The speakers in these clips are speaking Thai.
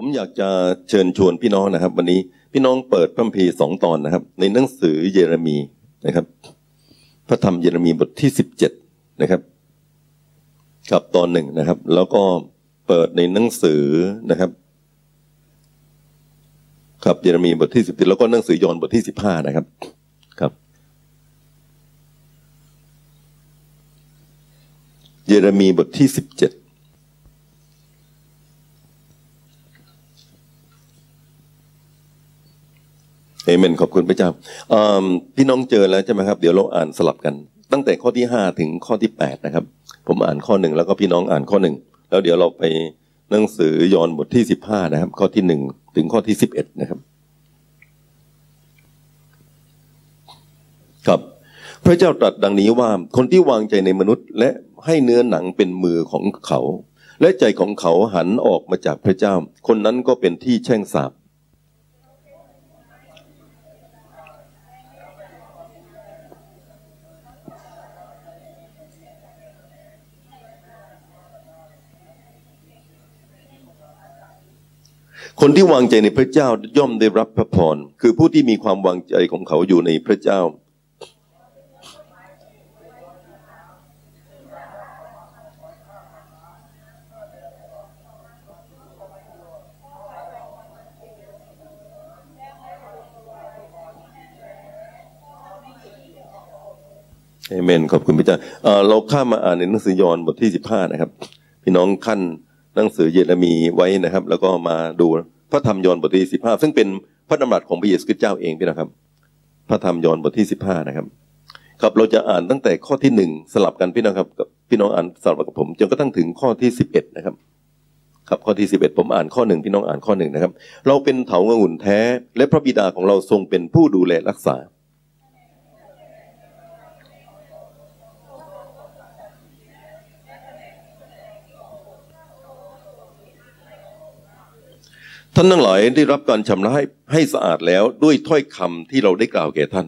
ผมอยากจะเชิญชวนพี่น้องนะครับ วันนี้พี่น้องเปิดพระคัมภีร์สองตอนนะครับ ในหนังสือเยเรมีนะครับ พระธรรมเยเรมีบทที่สิบเจ็ดนะครับกับตอนหนึ่งนะครับ แล้วก็เปิดในหนังสือนะครับครับเยเรมีบทที่สิบเจ็ดแล้วก็หนังสือยอห์นบทที่สิบห้านะครับ ครับ เยเรมีบทที่สิบเจ็ด เอเมนขอบคุณพระเจ้าพี่น้องเจอแล้วใช่ไหมครับ เดี๋ยวเราอ่านสลับกัน ตั้งแต่ข้อที่ห้าถึงข้อที่แปดนะครับ ผมอ่านข้อหนึ่งแล้วก็พี่น้องอ่านข้อหนึ่งแล้วเดี๋ยวเราไปหนังสือยอห์นบทที่สิบห้านะครับ ข้อที่หนึ่งถึงข้อที่สิบเอ็ดนะครับ ครับ พระเจ้าตรัสดังนี้ว่าคนที่วางใจในมนุษย์ และให้เนื้อหนังเป็นมือของเขา และใจของเขาหันออกมาจากพระเจ้า คนนั้นก็เป็นที่แช่งสาบ คนที่วางใจในพระเจ้าย่อมได้รับพระพร คือผู้ที่มีความวางใจของเขาอยู่ในพระเจ้า เอเมน ขอบคุณพระเจ้าเราข้ามมาอ่านในหนังสือยอห์นบทที่สิบห้านะครับ พี่น้องขั้น หนังสือเยเรมีไว้นะครับ แล้วก็มาดูพระธรรมยอห์นบทที่สิบห้าซึ่งเป็นพระดำรัสของพระเยซูคริสต์เจ้าเองพี่นะครับ พระธรรมยอห์นบทที่สิบห้านะครับ ครับเราจะอ่านตั้งแต่ข้อที่หนึ่งสลับกันพี่น้องครับกับพี่น้องอ่านสลับกับผมจนกระทั่งถึงข้อที่สิบเอ็ดนะครับ ครับข้อที่สิบเอ็ดผมอ่านข้อหนึ่งพี่น้องอ่านข้อหนึ่งนะครับ เราเป็นเถาเงุ่นแท้ และพระบิดาของเราทรงเป็นผู้ดูแลรักษา ท่านทั้งหลายได้รับการชำระให้ให้สะอาดแล้วด้วยถ้อยคำที่เราได้กล่าวแก่ท่าน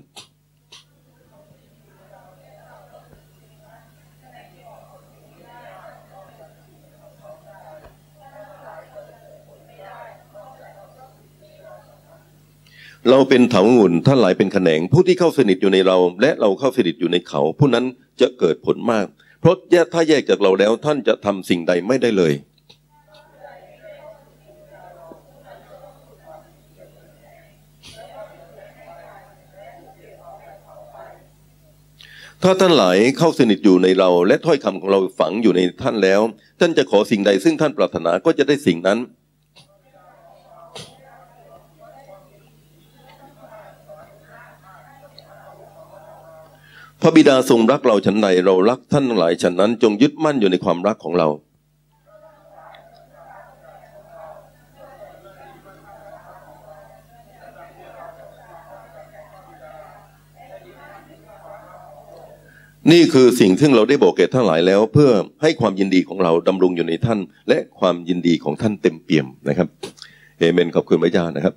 เราเป็นเถาหงุ่นท่านหลายเป็นแขนง ผู้ที่เข้าสนิทอยู่ในเรา และเราเข้าสนิทอยู่ในเขา ผู้นั้นจะเกิดผลมาก เพราะถ้าแยกจากเราแล้วท่านจะทำสิ่งใดไม่ได้เลย ถ้าท่านหลายเข้าสนิทอยู่ในเรา และถ้อยคำของเราฝังอยู่ในท่านแล้ว ท่านจะขอสิ่งใดซึ่งท่านปรารถนาก็จะได้สิ่งนั้น พระบิดาทรงรักเราฉันใดเรารักท่านหลายฉันนั้น จงยึดมั่นอยู่ในความรักของเรา นี่คือสิ่งที่เราได้บอกแก่ท่านหลายแล้ว เพื่อให้ความยินดีของเราดำรงอยู่ในท่าน และความยินดีของท่านเต็มเปี่ยมนะครับเอเมนขอบคุณพระเจ้านะครับ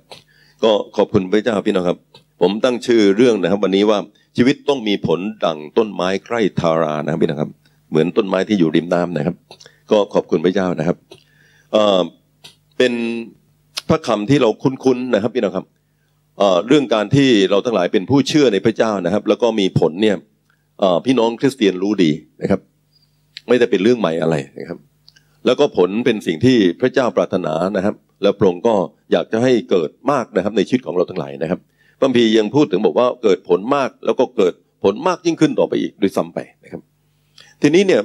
ก็ขอบคุณพระเจ้าพี่น้องครับ ผมตั้งชื่อเรื่องนะครับ วันนี้ว่าชีวิตต้องมีผลดั่งต้นไม้ใกล้ทารานะครับพี่น้องครับ เหมือนต้นไม้ที่อยู่ริมน้ำนะครับ ก็ขอบคุณพระเจ้านะครับเอ่อเป็นพระคำที่เราคุ้นๆนะครับพี่น้องครับเอ่อเรื่องการที่เราทั้งหลายเป็นผู้เชื่อในพระเจ้านะครับ แล้วก็มีผลเนี่ย พี่น้องคริสเตียนรู้ดีนะครับ ไม่ได้เป็นเรื่องใหม่อะไรนะครับ แล้วก็ผลเป็นสิ่งที่พระเจ้าปรารถนานะครับ แล้วพระองค์ก็อยากจะให้เกิดมากนะครับ ในชีวิตของเราทั้งหลายนะครับพระพียังพูดถึงบอกว่าเกิดผลมากแล้วก็เกิดผลมากยิ่งขึ้นต่อไปอีกโดยซ้าไปนะครับ ทีนี้เนี่ย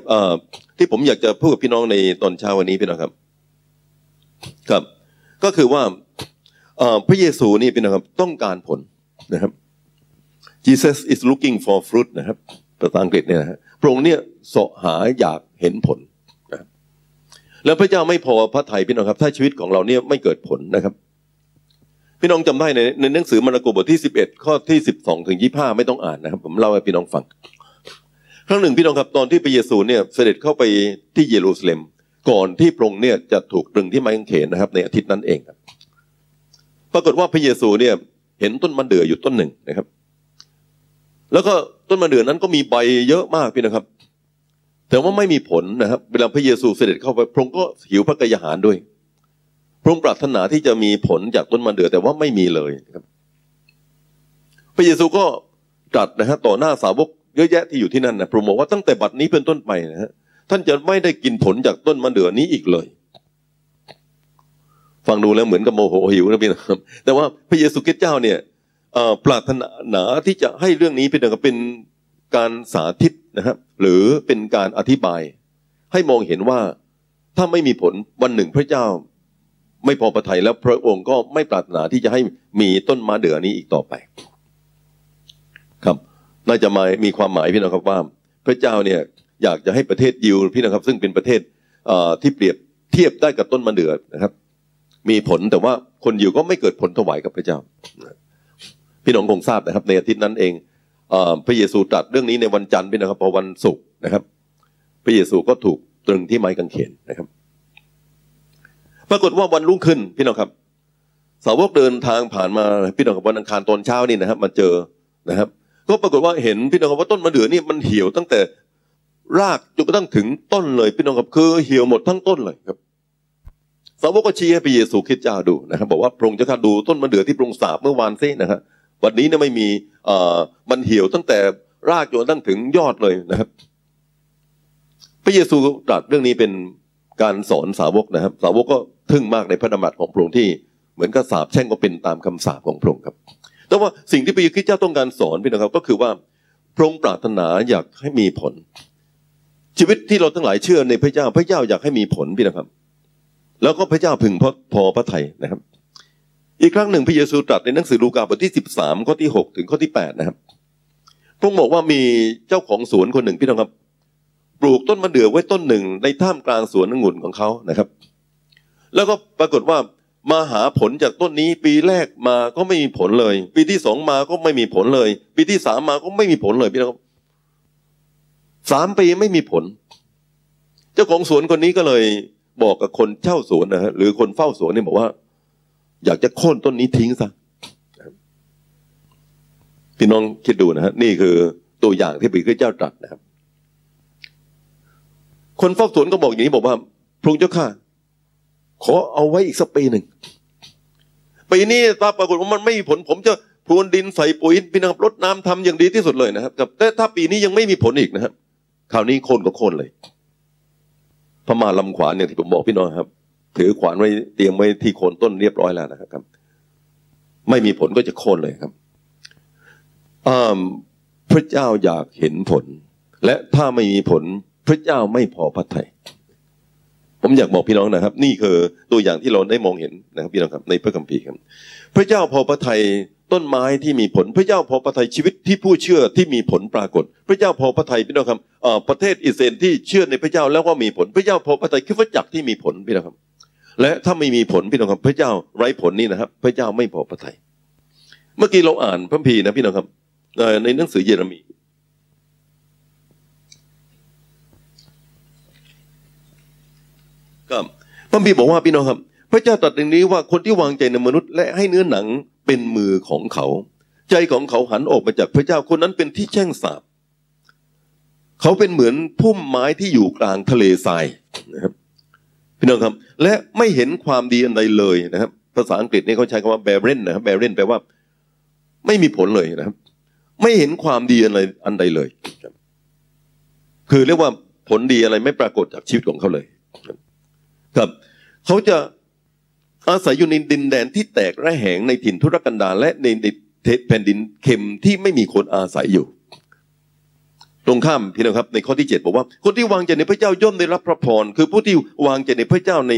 ที่ผมอยากจะพูดกับพี่น้องในตอนเช้าวันนี้พี่น้องครับ ครับ ก็คือว่าพระเยซูนี่พี่น้องครับ ต้องการผลนะครับ Jesus is looking for fruit นะครับภาษาอังกฤษเนี่ยนะพระองค์เนี่ยสาะหาอยากเห็นผลนะแล้วพระเจ้าไม่พอพระไทยพี่น้องครับ ถ้าชีวิตของเราเนี่ยไม่เกิดผลนะครับ พี่น้องจำได้ในในหนังสือมาระโกบทที่สิบเอ็ดข้อที่สิบสองถึงยี่ห้าไม่ต้องอ่านนะครับ ผมเล่าให้พี่น้องฟัง ครั้งหนึ่งพี่น้องครับตอนที่พระเยซูเนี่ยเสด็จเข้าไปที่เยรูซาเล็ม ก่อนที่พระองค์เนี่ยจะถูกตรึงที่ไม้กางเขนนะครับ ในอาทิตย์นั้นเองครับ ปรากฏว่าพระเยซูเนี่ยเห็นต้นมะเดื่ออยู่ต้นหนึ่งนะครับ แล้วก็ต้นมะเดื่อนั้นก็มีใบเยอะมากพี่นะครับ แต่ว่าไม่มีผลนะครับเวลาพระเยซูเสด็จเข้าไปพระองค์ก็หิวพระกายอาหารด้วย พระองค์ปรารถนาที่จะมีผลจากต้นมะเดื่อแต่ว่าไม่มีเลยครับ พระเยซูก็ตรัสนะฮะต่อหน้าสาวกเยอะแยะที่อยู่ที่นั่นนะพระองค์บอกว่าตั้งแต่บัดนี้เป็นต้นไปนะฮะท่านจะไม่ได้กินผลจากต้นมะเดื่อนี้อีกเลย ฟังดูแล้วเหมือนกับโมโหหิวนะพี่นะครับ แต่ว่าพระเยซูคริสต์เจ้าเนี่ย ปรารถนาที่จะให้เรื่องนี้เป็นเป็นการสาธิตนะครับหรือเป็นการอธิบาย ให้มองเห็นว่าถ้าไม่มีผลวันหนึ่งพระเจ้า ไม่พอประทัยแล้วพระองค์ก็ไม่ปรารถนาที่จะให้มีต้นมะเดื่อนี้อีกต่อไป ครับ น่าจะมามีความหมายพี่น้องครับว่า พระเจ้าเนี่ยอยากจะให้ประเทศยิวพี่นะครับ ซึ่งเป็นประเทศที่เปรียบเทียบได้กับต้นมะเดื่อนะครับ มีผลแต่ว่าคนยิวก็ไม่เกิดผลถวายกับพระเจ้า พี่น้องคงทราบนะครับ ในอาทิตย์นั้นเองพระเยซูตรัสเรื่องนี้ในวันจันทร์พี่นะครับพอวันศุกร์นะครับ พระเยซูก็ถูกตรึงที่ไม้กางเขนนะครับ ปรากฏว่าวันรุ่งขึ้นพี่น้องครับ สาวกเดินทางผ่านมาพี่น้องครับวันอังคารตอนเช้านี่นะครับ มาเจอนะครับ ก็ปรากฏว่าเห็นพี่น้องครับว่าต้นมะเดื่อนี่มันเหี่ยวตั้งแต่รากจนกระทั่งถึงต้นเลยพี่น้องครับคือเหี่ยวหมดทั้งต้นเลยครับสาวกก็ชี้ให้พระเยซูคริสต์เจ้าดูนะครับ บอกว่าพระองค์จะข้าดูต้นมะเดื่อที่พระองค์สาบเมื่อวานซินะครับ วันนี้เนี่ยไม่มีเอ่อมันเหี่ยวตั้งแต่รากจนกระทั่งถึงยอดเลยนะครับ พระเยซูตรัสเรื่องนี้เป็นการสอนสาวกนะครับ สาวกก็ทึ่งมากในพระดำรัสของพระองค์ที่เหมือนกับสาบแช่งก็เป็นตามคำสาปของพระองค์ครับ แต่ว่าสิ่งที่พระเยซูเจ้าต้องการสอนพี่นะครับ ก็คือว่าพระองค์ปรารถนาอยากให้มีผล ชีวิตที่เราทั้งหลายเชื่อในพระเจ้า พระเจ้าอยากให้มีผลพี่นะครับ แล้วก็พระเจ้าพึงพอพอพระทัยนะครับ อีกครั้งหนึ่งพระเยซูตรัสในหนังสือลูกาบทที่สิบสามข้อที่หกถึงข้อที่แปดนะครับ พระองค์บอกว่ามีเจ้าของสวนคนหนึ่งพี่น้องครับ ปลูกต้นมะเดื่อไว้ต้นหนึ่งในท่ามกลางสวนองุ่นของเขานะครับ แล้วก็ปรากฏว่ามาหาผลจากต้นนี้ปีแรกมาก็ไม่มีผลเลย ปีที่สองมาก็ไม่มีผลเลย ปีที่สามมาก็ไม่มีผลเลยพี่น้องสามปีไม่มีผล เจ้าของสวนคนนี้ก็เลยบอกกับคนเช่าสวนนะฮะหรือคนเฝ้าสวนนี่บอกว่า อยากจะโค่นต้นนี้ทิ้งซะพี่น้องคิดดูนะฮะนี่คือตัวอย่างที่พระเจ้าตรัสนะครับ คนเฝ้าสวนก็บอกอย่างนี้บอกว่า พระองค์เจ้าข้าขอเอาไว้อีกสักปีหนึ่งปีนี้ถ้าปรากฏว่ามันไม่มีผล ผมจะพรวนดินใส่ปุ๋ยพี่นะครับรดน้ำทำอย่างดีที่สุดเลยนะครับแต่ถ้าปีนี้ยังไม่มีผลอีกนะครับคราวนี้โค่นก็โค่นเลยพม่าลำขวานเนี่ยที่ผมบอกพี่น้องครับ ถือขวานไว้เตรียมไว้ที่โคนต้นเรียบร้อยแล้วนะครับ ไม่มีผลก็จะโค่นเลยครับพระเจ้าอยากเห็นผล และถ้าไม่มีผลพระเจ้าไม่พอพระทยัยผมอยากบอกพี่น้องนะครับ นี่คือตัวอย่างที่เราได้มองเห็นนะครับพี่น้องครับในพระคัมภีร์ครับ พระเจ้าพอพระทัยต้นไม้ที่มีผล พระเจ้าพอพระทัยชีวิตที่ผู้เชื่อที่มีผลปรากฏ พระเจ้าพอพระทัยพี่น้องครับประเทศอิสราเอลที่เชื่อในพระเจ้าแล้วก็มีผล พระเจ้าพอพระทัยคิดว่าจักที่มีผลพี่น้องครับ และถ้าไม่มีผลพี่น้องครับ พระเจ้าไร้ผลนี่นะครับ พระเจ้าไม่พอพระทัยเมื่อกี้เราอ่านพระคัมภีนะพี่น้องครับในหนังสือเยเรมีครับพระบีบอกว่าพี่น้องครับ พระเจ้าตรัสอย่างนี้ว่าคนที่วางใจในมนุษย์ และให้เนื้อหนังเป็นมือของเขา ใจของเขาหันออกมาจากพระเจ้าคนนั้นเป็นที่แช่งสาบเขาเป็นเหมือนพุ่มไม้ที่อยู่กลางทะเลทรายนะครับ พี่น้องครับ และไม่เห็นความดีอันใดเลยนะครับ ภาษาอังกฤษนี่เขาใช้คำว่า barren นะครับ barren แปลว่า ไม่มีผลเลยนะครับ ไม่เห็นความดีอะไรอันใดเลย คือเรียกว่าผลดีอะไรไม่ปรากฏจากชีวิตของเขาเลย ครับเขาจะอาศัยอยู่ในดินแดนที่แตกระแหงในถิ่นทุรกันดารและในแผ่นดินเข็มที่ไม่มีคนอาศัยอยู่ ตรงข้ามพี่น้องครับในข้อที่เจ็ดบอกว่า คนที่วางใจในพระเจ้าย่อมได้รับพระพรคือผู้ที่วางใจในพระเจ้าใน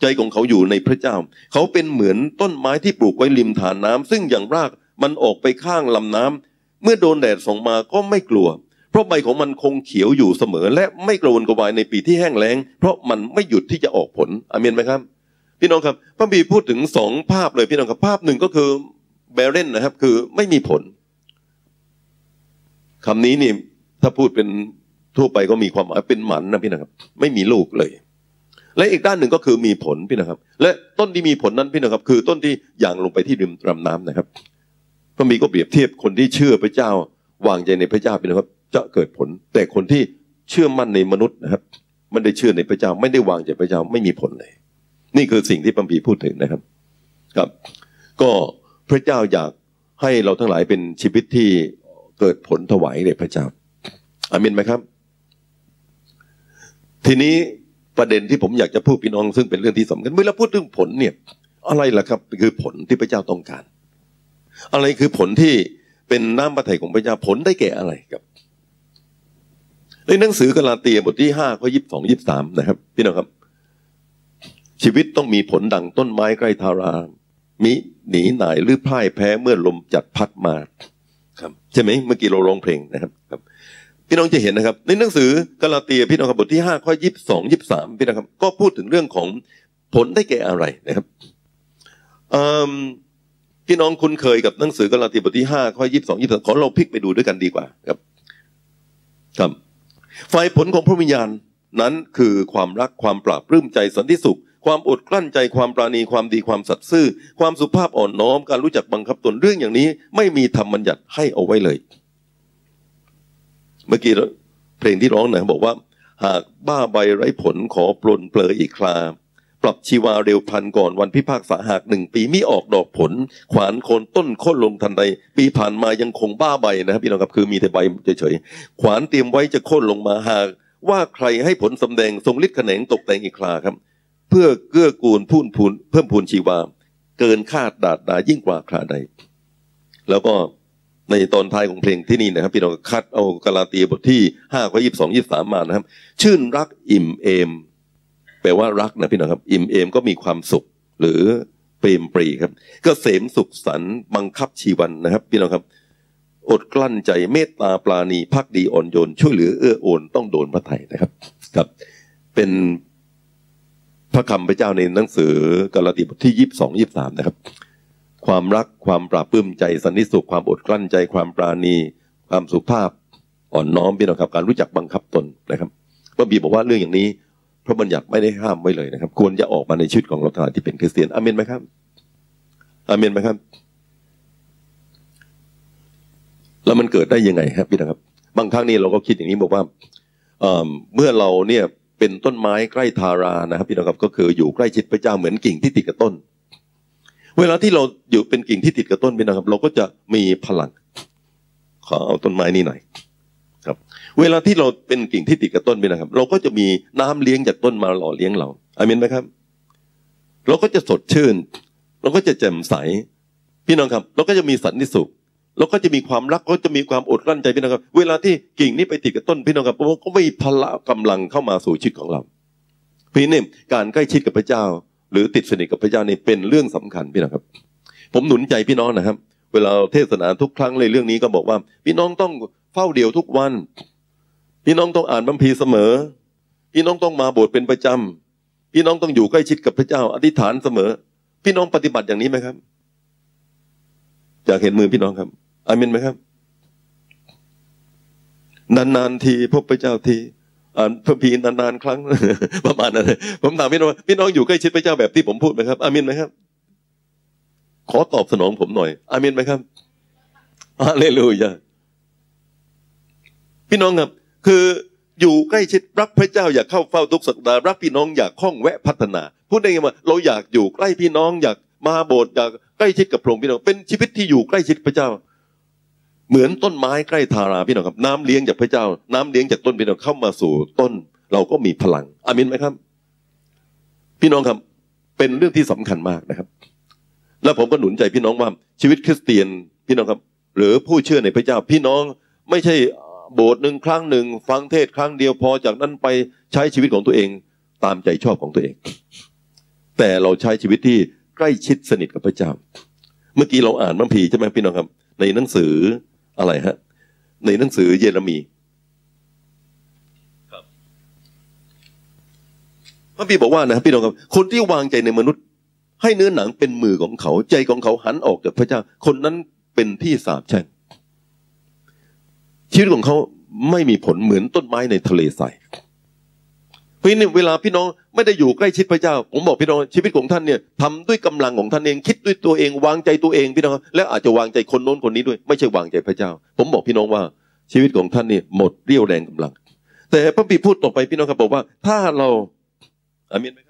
ใจของเขาอยู่ในพระเจ้า เขาเป็นเหมือนต้นไม้ที่ปลูกไว้ริมฐานน้ำซึ่งอย่างรากมันออกไปข้างลำน้ำเมื่อโดนแดดส่องมาก็ไม่กลัว เพราะใบของมันคงเขียวอยู่เสมอ และไม่กระวนกระวายในปีที่แห้งแล้ง เพราะมันไม่หยุดที่จะออกผลอเมนไหมครับ พี่น้องครับพระบีพูดถึงสองภาพเลยพี่น้องครับภาพหนึ่งก็คือแบเรนนะครับคือไม่มีผล คำนี้นี่ถ้าพูดเป็นทั่วไปก็มีความหมายเป็นหมันนะพี่นะครับ ไม่มีลูกเลย และอีกด้านหนึ่งก็คือมีผลพี่นะครับ และต้นที่มีผลนั้นพี่นะครับ คือต้นที่อย่างลงไปที่ริมลำน้ำนะครับพระบีก็เปรียบเทียบคนที่เชื่อพระเจ้าวางใจในพระเจ้าพี่นะครับ จะเกิดผล แต่คนที่เชื่อมั่นในมนุษย์นะครับไม่ได้เชื่อในพระเจ้าไม่ได้วางใจพระเจ้าไม่มีผลเลย นี่คือสิ่งที่พระบีพูดถึงนะครับ ครับ ก็พระเจ้าอยากให้เราทั้งหลายเป็นชีวิตที่ เกิดผลถวายแด่พระเจ้าอามินไหมครับ ทีนี้ประเด็นที่ผมอยากจะพูดพี่น้อง ซึ่งเป็นเรื่องที่สำคัญเมื่อเราพูดเรื่องผลเนี่ย อะไรล่ะครับ คือผลที่พระเจ้าต้องการ อะไรคือผลที่เป็นน้ำพระทัยของพระเจ้าผลได้แก่อะไรครับในหนังสือกาลาเตียบทที่ห้าข้อยี่สิบสองยี่สิบสามนะครับ พี่น้องครับ ชีวิตต้องมีผลดังต้นไม้ใกล้ทารามิหนีหน่ายหรือพ่ายแพ้เมื่อลมจัดพัดมา ครับใช่ไหมเมื่อกี้เราร้องเพลงนะครับครับพี่น้องจะเห็นนะครับ ในหนังสือกาลาเตียพี่น้องครับบทที่ห้าข้อยี่สิบสองยี่สิบสามพี่น้องครับ ก็พูดถึงเรื่องของผลได้แก่อะไรนะครับพี่น้องคุ้นเคยกับหนังสือกาลาเตียบทที่ห้าข้อยี่สิบสองยี่สิบสามขอเราพลิกไปดูด้วยกันดีกว่าครับ ครับฝ่ายผลของพระวิญญาณนั้นคือความรักความปราบรื้มใจสันติสุข ความอดกลั้นใจความปราณีความดีความสัตย์ซื่อ ความสุภาพอ่อนน้อมการรู้จักบังคับตนเรื่องอย่างนี้ ไม่มีธรรมบัญญัติให้เอาไว้เลย เมื่อกี้เพลงที่ร้องนะบอกว่า หากบ้าใบไร้ผลขอปลนเปลออีกคราปรับชีวาเร็วพันก่อนวันพิพากษาหากหนึ่งปีไม่ออกดอกผล ขวานโคนต้นโค่นลงทันใด ปีผ่านมายังคงบ้าใบนะครับพี่น้องครับคือมีแต่ใบเฉยๆขวานเตรียมไว้จะโค่นลงมาหาก ว่าใครให้ผลสำแดงทรงฤทธิ์แขนงตกแต่งอีกคราครับ เพื่อเกื้อกูลพูนพูนเพิ่มพูนชีวา เกินคาดดาดดายิ่งกว่าคราใด แล้วก็ในตอนท้ายของเพลงที่นี่นะครับ พี่น้องคัดเอากาลาเตียบทที่ห้าข้อยี่สิบสองยี่สามมานะครับ ชื่นรักอิ่มเอม แปลว่ารักนะพี่น้องครับ อิ่มเอมก็มีความสุขหรือเปรมปรีครับก็เสมสุขสันบังคับชีวันนะครับ พี่น้องครับ อดกลั้นใจเมตตาปราณีพักดีอ่อนโยนช่วยเหลือเอื้อโอนต้องโดนพระไถ่นะครับครับ เป็น พระคำพระเจ้าในหนังสือกาลาติบทที่ยี่สิบสองยี่บสามนะครับ ความรักความปราบปื้มใจสันนิสุขความอดกลั้นใจความปราณี ความสุภาพอ่อนน้อมพี่น้องครับการรู้จักบังคับตนนะครับพระบีบอกว่าเรื่องอย่างนี้ พระบัญญัติไม่ได้ห้ามไว้เลยนะครับ ควรจะออกมาในชีวิตของเราทานที่เป็นคริสเตียนอเมนไหมครับอเมนไหมครับ แล้วมันเกิดได้ยังไงครับพี่นะครับ บางครั้งนี้เราก็คิดอย่างนี้บอกว่าเมื่อเราเนี่ย เป็นต้นไม้ใกล้ทารานะครับพี่นะครับก็คืออยู่ใกล้ชิดพระเจ้าเหมือนกิ่งที่ติดกับต้น เวลาที่เราอยู่เป็นกิ่งที่ติดกับต้นพี่นะครับ เราก็จะมีพลัง ขอเอาต้นไม้นี่หน่อยครับ เวลาที่เราเป็นกิ่งที่ติดกับต้นไปนะครับ เราก็จะมีน้ำเลี้ยงจากต้นมาหล่อเลี้ยงเราอามินไหมครับ เราก็จะสดชื่น เราก็จะแจ่มใส พี่น้องครับ เราก็จะมีสันติสุข เราก็จะมีความรักก็จะมีความอดกลั้นใจพี่น้องครับ เวลาที่กิ่งนี้ไปติดกับต้นพี่น้องครับก็ไม่พละกำลังเข้ามาสู่ชีวิตของเราพี่นี่การใกล้ชิดกับพระเจ้า หรือติดสนิทกับพระเจ้านี่เป็นเรื่องสำคัญพี่น้องครับ ผมหนุนใจพี่น้องนะครับ เวลาเทศนาทุกครั้งเลยเรื่องนี้ก็บอกว่า พี่น้องต้องเฝ้าเดี่ยวทุกวัน พี่น้องต้องอ่านบัมพีเสมอ พี่น้องต้องมาโบสถ์เป็นประจำพี่น้องต้องอยู่ใกล้ชิดกับพระเจ้าอธิษฐานเสมอ พี่น้องปฏิบัติอย่างนี้ไหมครับ อยากเห็นมือพี่น้องครับอามินไหมครับ นานๆทีพบพระเจ้าทีอ่านพระพีนานๆครั้งประมาณนั้นผมถามพี่น้องพี่น้องอยู่ใกล้ชิดพระเจ้าแบบที่ผมพูดไหมครับอามินไหมครับ ขอตอบสนองผมหน่อยอามินไหมครับอาเลลูยาพี่น้องครับ คืออยู่ใกล้ชิดรักพระเจ้าอยากเข้าเฝ้าทุกสัปดาห์รักพี่น้องอยากคล้องแวะพัฒนา พูดได้ไงว่าเราอยากอยู่ใกล้พี่น้องอยาก มาโบสถ์อยากใกล้ชิดกับพระองค์พี่น้องเป็นชีวิตที่อยู่ใกล้ชิดพระเจ้า เหมือนต้นไม้ใกล้ทาราพี่น้องครับ น้ำเลี้ยงจากพระเจ้า น้ำเลี้ยงจากต้นพี่น้องเข้ามาสู่ต้น เราก็มีพลังอามินไหมครับ พี่น้องครับเป็นเรื่องที่สำคัญมากนะครับ แล้วผมก็หนุนใจพี่น้องว่าชีวิตคริสเตียนพี่น้องครับ หรือผู้เชื่อในพระเจ้า พี่น้องไม่ใช่โบสถ์หนึ่งครั้งหนึ่งฟังเทศครั้งเดียวพอจากนั้นไปใช้ชีวิตของตัวเอง ตามใจชอบของตัวเอง แต่เราใช้ชีวิตที่ ใกล้ชิดสนิทกับพระเจ้า เมื่อกี้เราอ่านมัมพีใช่ไหมพี่น้องครับ ในหนังสืออะไรฮะ ในหนังสือเยเรมีพระบีบอกว่านะครับพี่น้องครับคนที่วางใจในมนุษย์ ให้เนื้อหนังเป็นมือของเขา ใจของเขาหันออกจากพระเจ้า คนนั้นเป็นที่สาบแช่งชีวิตของเขาไม่มีผลเหมือนต้นไม้ในทะเลทรายเพี่นี่เวลาพี่น้องไม่ได้อยู่ใกล้ชิดพระเจ้า ผมบอกพี่น้องชีวิตของท่านเนี่ยทำด้วยกำลังของท่านเอง คิดด้วยตัวเองวางใจตัวเองพี่น้องและอาจจะวางใจคนโน้นคนนี้ด้วย ไม่ใช่วางใจพระเจ้า ผมบอกพี่น้องว่าชีวิตของท่านเนี่ยหมดเรี่ยวแรงกำลัง แต่พระบิดพูดต่อไปพี่น้องครับบอกว่า ถ้าเราอามีนไหมค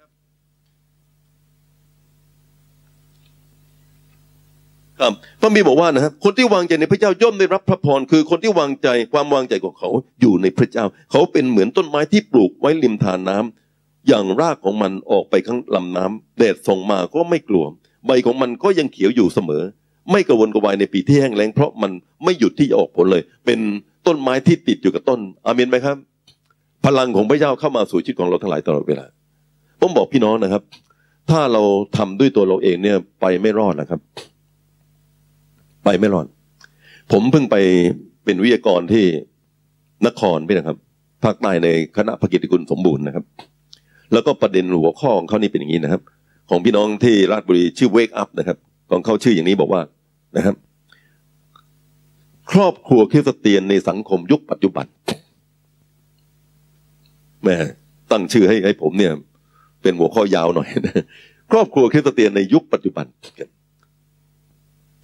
รับ ครับพระมีบอกว่านะครับคนที่วางใจในพระเจ้าย่อมได้รับพระพรคือคนที่วางใจความวางใจของเขาอยู่ในพระเจ้า เขาเป็นเหมือนต้นไม้ที่ปลูกไว้ริมทานน้ำอย่างรากของมันออกไปข้างลำน้ำแดดส่องมาก็ไม่กลัว ใบของมันก็ยังเขียวอยู่เสมอ ไม่กระวนกระวายในปีที่แห้งแล้งเพราะมันไม่หยุดที่จะออกผลเลย เป็นต้นไม้ที่ติดอยู่กับต้นอามินไหมครับ พลังของพระเจ้าเข้ามาสู่ชีวิตของเราทั้งหลายตลอดเวลาผมบอกพี่น้องนะครับ ถ้าเราทำด้วยตัวเราเองเนี่ยไปไม่รอดนะครับ ไปไม่รอด ผมเพิ่งไปเป็นวิทยากรที่นครพี่นะครับภาคใต้ในคณะภกิจกุลสมบูรณ์นะครับ แล้วก็ประเด็นหัวข้อของเขานี่เป็นอย่างนี้นะครับ ของพี่น้องที่ราชบุรีชื่อ Wake Up นะครับ ของเขาชื่ออย่างนี้บอกว่านะครับ ครอบครัวคริสเตียนในสังคมยุคปัจจุบันแม่ตั้งชื่อให้ให้ผมเนี่ย เป็นหัวข้อยาวหน่อยนะครอบครัวคริสเตียนในยุคปัจจุบัน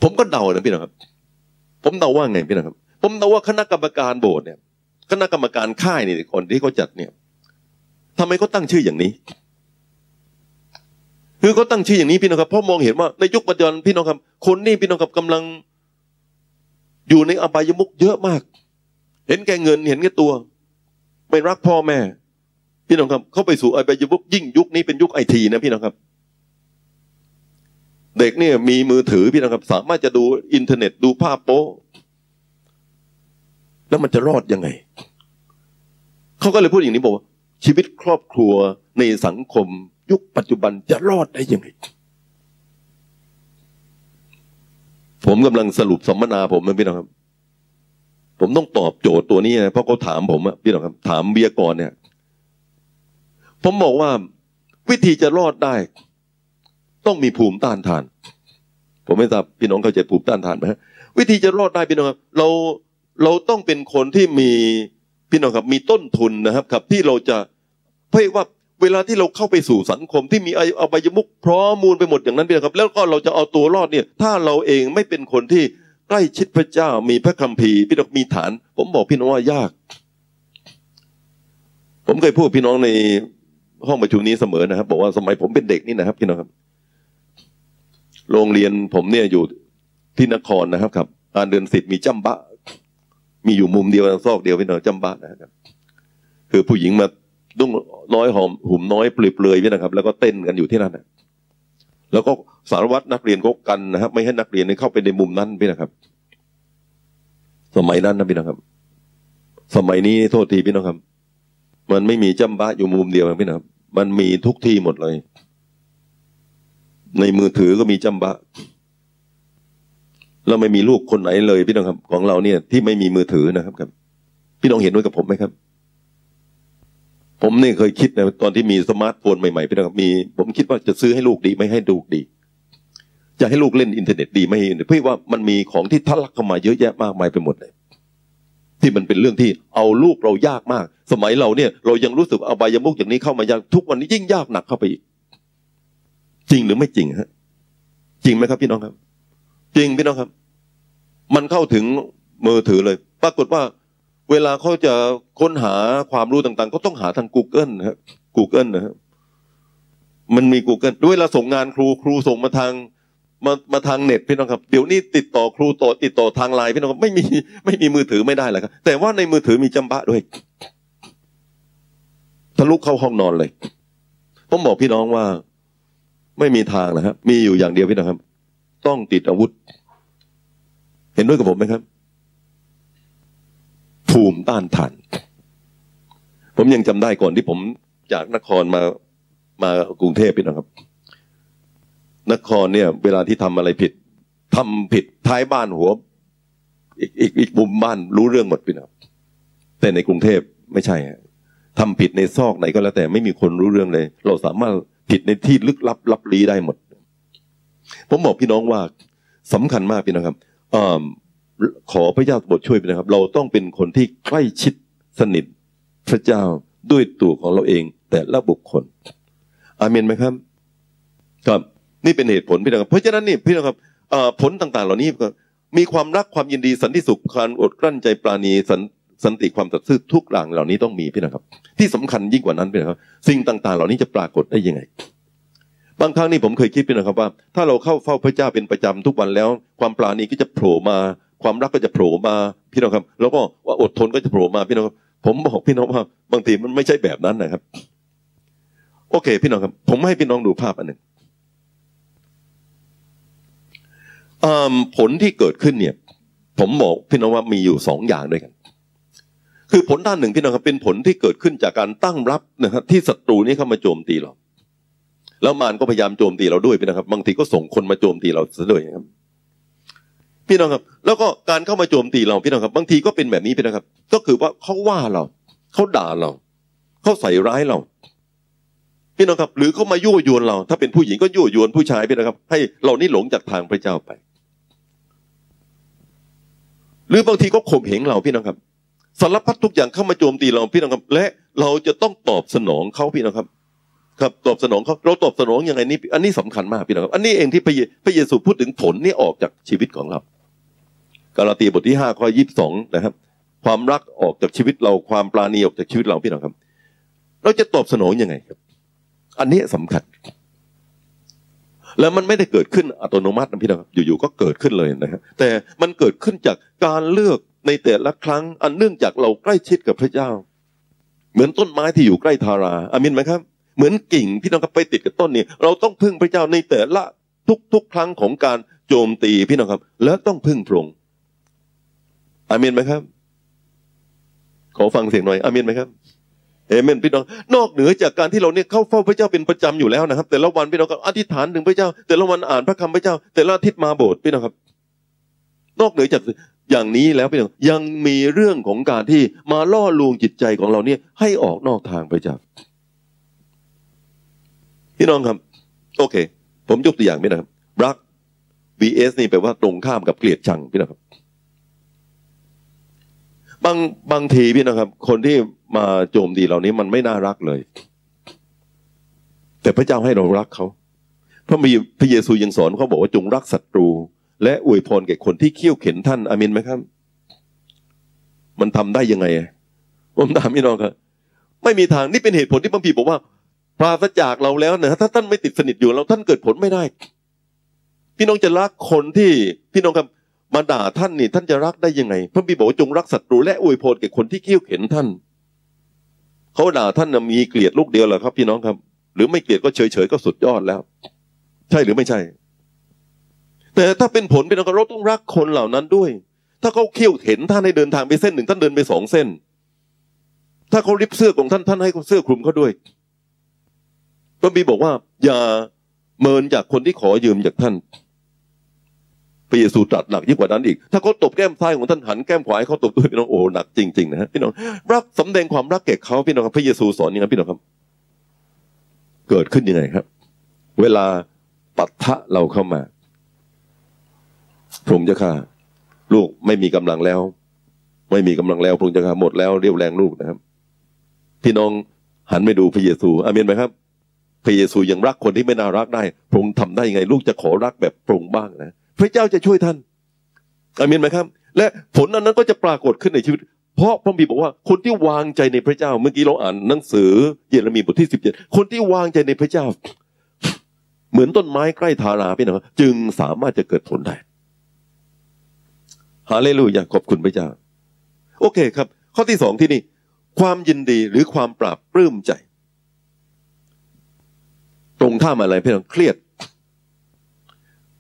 ผมก็เดานะพี่นะครับ ผมเดาว่าไงพี่นะครับ ผมเดาว่าคณะกรรมการโบสถ์เนี่ย คณะกรรมการค่ายนี่คนที่เขาจัดเนี่ยทำไมเขาตั้งชื่ออย่างนี้ คือเขาตั้งชื่ออย่างนี้พี่น้องครับเพราะมองเห็นว่าในยุคปัจจุบันพี่น้องครับ คนนี่พี่น้องครับกำลัง อยู่ในอบายมุกเยอะมาก เห็นแก่เงินเห็นแก่ตัว ไม่รักพ่อแม่ พี่น้องครับ เข้าไปสู่อบายมุกยิ่งยุคนี้เป็นยุคไอทีนะพี่น้องครับ เด็กเนี่ยมีมือถือพี่น้องครับสามารถจะดูอินเทอร์เน็ตดูภาพโป๊แล้วมันจะรอดยังไง เขาก็เลยพูดอย่างนี้บอกว่า ชีวิตครอบครัวในสังคม ยุคปัจจุบันจะรอดได้ยังไง ผมกำลังสรุปสัมมนาผมนะพี่น้องครับ ผมต้องตอบโจทย์ตัวนี้นะเพราะเขาถามผมอะพี่น้องครับ ถามเบียก่อนเนี่ย ผมบอกว่าวิธีจะรอดได้ ต้องมีภูมิต้านทาน ผมไม่ทราบพี่น้องเข้าใจภูมิต้านทานไหมวิธีจะรอดได้พี่น้องครับเราเราต้องเป็นคนที่มีพี่น้องครับมีต้นทุนนะครับครับ ที่เราจะเพื่อว่าเวลาที่เราเข้าไปสู่สังคมที่มีอบายมุกพร้อมมูลไปหมดอย่างนั้นพี่น้องครับ แล้วก็เราจะเอาตัวรอดเนี่ย ถ้าเราเองไม่เป็นคนที่ใกล้ชิดพระเจ้ามีพระคัมภีร์พี่น้องมีฐาน ผมบอกพี่น้องว่ายาก ผมเคยพูดพี่น้องในห้องประชุมนี้เสมอนะครับ บอกว่าสมัยผมเป็นเด็กนี่นะครับพี่น้องครับ โรงเรียนผมเนี่ยอยู่ที่นครนะครับครับการเดินสิทธิ์มีจำบะ มีอยู่มุมเดียวซอกเดียวพี่น้องจำบะนะครับ คือผู้หญิงมาดุ้งน้อยหอมหุ่มน้อยเปลือยเปลือยพี่นะครับ แล้วก็เต้นกันอยู่ที่นั่นนะแล้วก็สารวัตรนักเรียนก็กันนะครับ ไม่ให้นักเรียนเข้าไปในมุมนั้นพี่นะครับ สมัยนั้นนะพี่นะครับ สมัยนี้โทษทีพี่น้องครับ มันไม่มีจำบะอยู่มุมเดียวพี่นะครับ มันมีทุกที่หมดเลย ในมือถือก็มีจำบะ แล้วไม่มีลูกคนไหนเลย พี่น้องครับ ของเราเนี่ย ที่ไม่มีมือถือนะครับครับ พี่น้องเห็นด้วยกับผมไหมครับ ผมเนี่ยเคยคิดนะตอนที่มีสมาร์ทโฟนใหม่ๆพี่น้องครับมี ผมคิดว่าจะซื้อให้ลูกดีไม่ให้ลูกดี จะให้ลูกเล่นอินเทอร์เน็ตดีไม่เพื่อว่ามันมีของที่ทะลักเข้ามาเยอะแยะมากมายไปหมดเลยที่มันเป็นเรื่องที่เอาลูกเรายากมาก สมัยเราเนี่ย เรายังรู้สึกเอาอบายมุขอย่างนี้เข้ามายากทุกวันนี้ยิ่งยากหนักเข้าไปอีก จริงหรือไม่จริงฮะจริงไหมครับพี่น้องครับ จริงพี่น้องครับ มันเข้าถึงมือถือเลย ปรากฏว่า เวลาเขาจะค้นหาความรู้ต่างๆก็ต้องหาทาง Google นะครับ Google นะครับมันมี Google ด้วยเวลาส่งงานครูครูส่งมาทางมามาทางเน็ตพี่น้องครับ เดี๋ยวนี้ติดต่อครูต่อติดต่อทางไลน์พี่น้องครับไม่มีไม่มีมือถือไม่ได้แล้วครับ แต่ว่าในมือถือมีจำบะด้วยทะลุเข้าห้องนอนเลยผมบอกพี่น้องว่า ไม่มีทางนะครับ มีอยู่อย่างเดียวพี่น้องครับ ต้องติดอาวุธ เห็นด้วยกับผมไหมครับ ภูมิต้านทาน ผมยังจำได้ก่อนที่ผมจากนครมามากรุงเทพพี่น้องครับ นครเนี่ย เวลาที่ทำอะไรผิดทำผิดท้ายบ้านหัว อีกอีกอีกมุมบ้านรู้เรื่องหมดพี่น้องแต่ในกรุงเทพไม่ใช่ทำผิดในซอกไหนก็แล้วแต่ไม่มีคนรู้เรื่องเลย เราสามารถ ผิดในที่ลึกลับลับลี้ได้หมด ผมบอกพี่น้องว่าสำคัญมากพี่น้องครับอขอพระเจ้าบทช่วยพี่นะครับ เราต้องเป็นคนที่ใกล้ชิดสนิทพระเจ้าด้วยตัวของเราเอง แต่ละบุคคล อาเมนไหมครับ ครับ นี่เป็นเหตุผลพี่น้องครับ เพราะฉะนั้นนี่พี่น้องครับผลต่าง ๆ เหล่านี้มีความรักความยินดีสันติสุขการอดกลั้นใจปราณีสัน สันติความสัตย์ซื่อทุกอย่างเหล่านี้ต้องมีพี่นะครับ ที่สำคัญยิ่งกว่านั้นพี่นะครับ สิ่งต่าง ๆ เหล่านี้จะปรากฏได้ยังไง บางครั้งนี่ผมเคยคิดพี่นะครับว่า ถ้าเราเข้าเฝ้าพระเจ้าเป็นประจำทุกวันแล้ว ความปราณีก็จะโผล่มา ความรักก็จะโผล่มาพี่น้องครับ แล้วก็ว่าอดทนก็จะโผล่มาพี่น้องครับ ผมบอกพี่น้องว่า บางทีมันไม่ใช่แบบนั้นนะครับ โอเค พี่น้องครับ ผมให้พี่น้องดูภาพอันหนึ่งผลที่เกิดขึ้นเนี่ย ผมบอกพี่น้องว่ามีอยู่สองอย่างด้วยกัน คือผลด้านหนึ่งพี่น้องครับเป็นผลที่เกิดขึ้นจากการตั้งรับนะครับที่ศัตรูนี้เข้ามาโจมตีเรา แล้วมารก็พยายามโจมตีเราด้วยพี่นะครับ บางทีก็ส่งคนมาโจมตีเราซะด้วยครับ พี่น้องครับ แล้วก็การเข้ามาโจมตีเราพี่น้องครับ บางทีก็เป็นแบบนี้พี่นะครับ ก็คือว่าเขาว่าเราเขาด่าเราเขาใส่ร้ายเราพี่น้องครับ หรือเขามายั่วยวนเรา ถ้าเป็นผู้หญิงก็ยั่วยวนผู้ชายพี่นะครับ ให้เรานี่หลงจากทางพระเจ้าไป หรือบางทีก็ข่มเหงเราพี่น้องครับ สารพัดทุกอย่างเข้ามาโจมตีเราพี่น้องครับ และเราจะต้องตอบสนองเขาพี่น้องครับ ครับตอบสนองเขาเราตอบสนองยังไงนี่อันนี้สำคัญมากพี่น้องครับอันนี้เองที่พระเยพระเยซูพูดถึงผลนี่ออกจากชีวิตของเรากาลาตีบทที่ห้าข้อยี่สิบสองนะครับ ความรักออกจากชีวิตเราความปราณีออกจากชีวิตเราพี่น้องครับ เราจะตอบสนองยังไงครับ อันนี้สำคัญ แล้วมันไม่ได้เกิดขึ้นอัตโนมัตินะพี่น้องอยู่ๆก็เกิดขึ้นเลยนะครับแต่มันเกิดขึ้นจากการเลือก ในแต่ละครั้ง อันเนื่องจากเราใกล้ชิดกับพระเจ้า เหมือนต้นไม้ที่อยู่ใกล้ทาราอามินไหมครับ เหมือนกิ่งพี่น้องครับไปติดกับต้นนี้ เราต้องพึ่งพระเจ้าในแต่ละทุกๆ ครั้งของการโจมตีพี่น้องครับ แล้วต้องพึ่งพระองค์อาเมนไหมครับ ขอฟังเสียงหน่อยอาเมนไหมครับเอเมนพี่น้องนอกเหนือจากการที่เราเนี่ยเข้าเฝ้าพระเจ้าเป็นประจำอยู่แล้วนะครับ แต่ละวันพี่น้องก็อธิษฐานถึงพระเจ้า แต่ละวันอ่านพระคำพระเจ้า แต่ละอาทิตย์มาโบสถ์พี่น้องครับ นอกเหนือจาก อย่างนี้แล้วพี่น้องยังมีเรื่องของการที่มาล่อลวงจิตใจของเราเนี่ยให้ออกนอกทางพระเจ้าพี่น้องครับ โอเค ผมยกตัวอย่างพี่นะครับรัก vs นี่แปลว่าตรงข้ามกับเกลียดชังพี่นะครับบางบางทีพี่นะครับ คนที่มาโจมตีเหล่านี้มันไม่น่ารักเลย แต่พระเจ้าให้เรารักเขาพระมีพระเยซูยังสอนเขาบอกว่าจงรักศัตรู และอวยพรแก่คนที่เขี่ยวเข็นท่านอามินไหมครับ มันทำได้ยังไงผมถามพี่น้องครับไม่มีทางนี่เป็นเหตุผลที่พระพีบอกว่าปราศจากเราแล้วเนี่ยถ้าท่านไม่ติดสนิทอยู่เราท่านเกิดผลไม่ได้ พี่น้องจะรักคนที่พี่น้องครับมาด่าท่านนี่ท่านจะรักได้ยังไงพระบิดบอกจงรักศัตรูและอวยพรแก่คนที่เขี้ยวเข็นท่านเขาด่าท่านมีเกลียดลูกเดียวเหรอครับ พี่น้องครับ หรือไม่เกลียดก็เฉยเฉยก็สุดยอดแล้ว ใช่หรือไม่ใช่ แต่ถ้าเป็นผลพี่น้องเราต้องรักคนเหล่านั้นด้วย ถ้าเขาเขี้ยวเข็นท่านให้เดินทางไปเส้นหนึ่งท่านเดินไปสองเส้น ถ้าเขาริบเสื้อของท่านท่านให้เสื้อคลุมเขาด้วยพระบีบอกว่า อย่าเมินจากคนที่ขอยืมจากท่านพระเยซูตรัสหนักยิ่งกว่านั้นอีก ถ้าเขาตบแก้มซ้ายของท่านหันแก้มขวาให้เขาตบด้วยพี่น้องโอ้หนักจริงๆนะฮะพี่น้องรักสำแดงความรักแก่เขาพี่น้องครับพระเยซูสอนอย่างนั้นพี่น้องครับ เกิดขึ้นยังไงครับ เวลาปัทะเราเข้ามา พระองค์จะฆ่าลูกไม่มีกำลังแล้ว ไม่มีกำลังแล้วพระองค์จะฆ่าหมดแล้วเรียวแรงลูกนะครับ พี่น้องหันไปดูพระเยซูอาเมนไหมครับ พระเยซูยังรักคนที่ไม่น่ารักได้ พระองค์ทำได้ยังไง ลูกจะขอรักแบบพระองค์บ้างนะ พระเจ้าจะช่วยท่านอามีนไหมครับ และผลอันนั้นก็จะปรากฏขึ้นในชีวิต เพราะพระบิดบอกว่าคนที่วางใจในพระเจ้า เมื่อกี้เราอ่านหนังสือ เยเรมีบทที่สิบเจ็ดคนที่วางใจในพระเจ้า เหมือนต้นไม้ใกล้ทาราพี่น้องจึงสามารถจะเกิดผลได้ ฮาเลลูยาขอบคุณพระเจ้า โอเคครับ ข้อที่สองที่นี่ ความยินดีหรือความปราบปลื้มใจ ตรงข้ามอะไรพี่น้องเครียด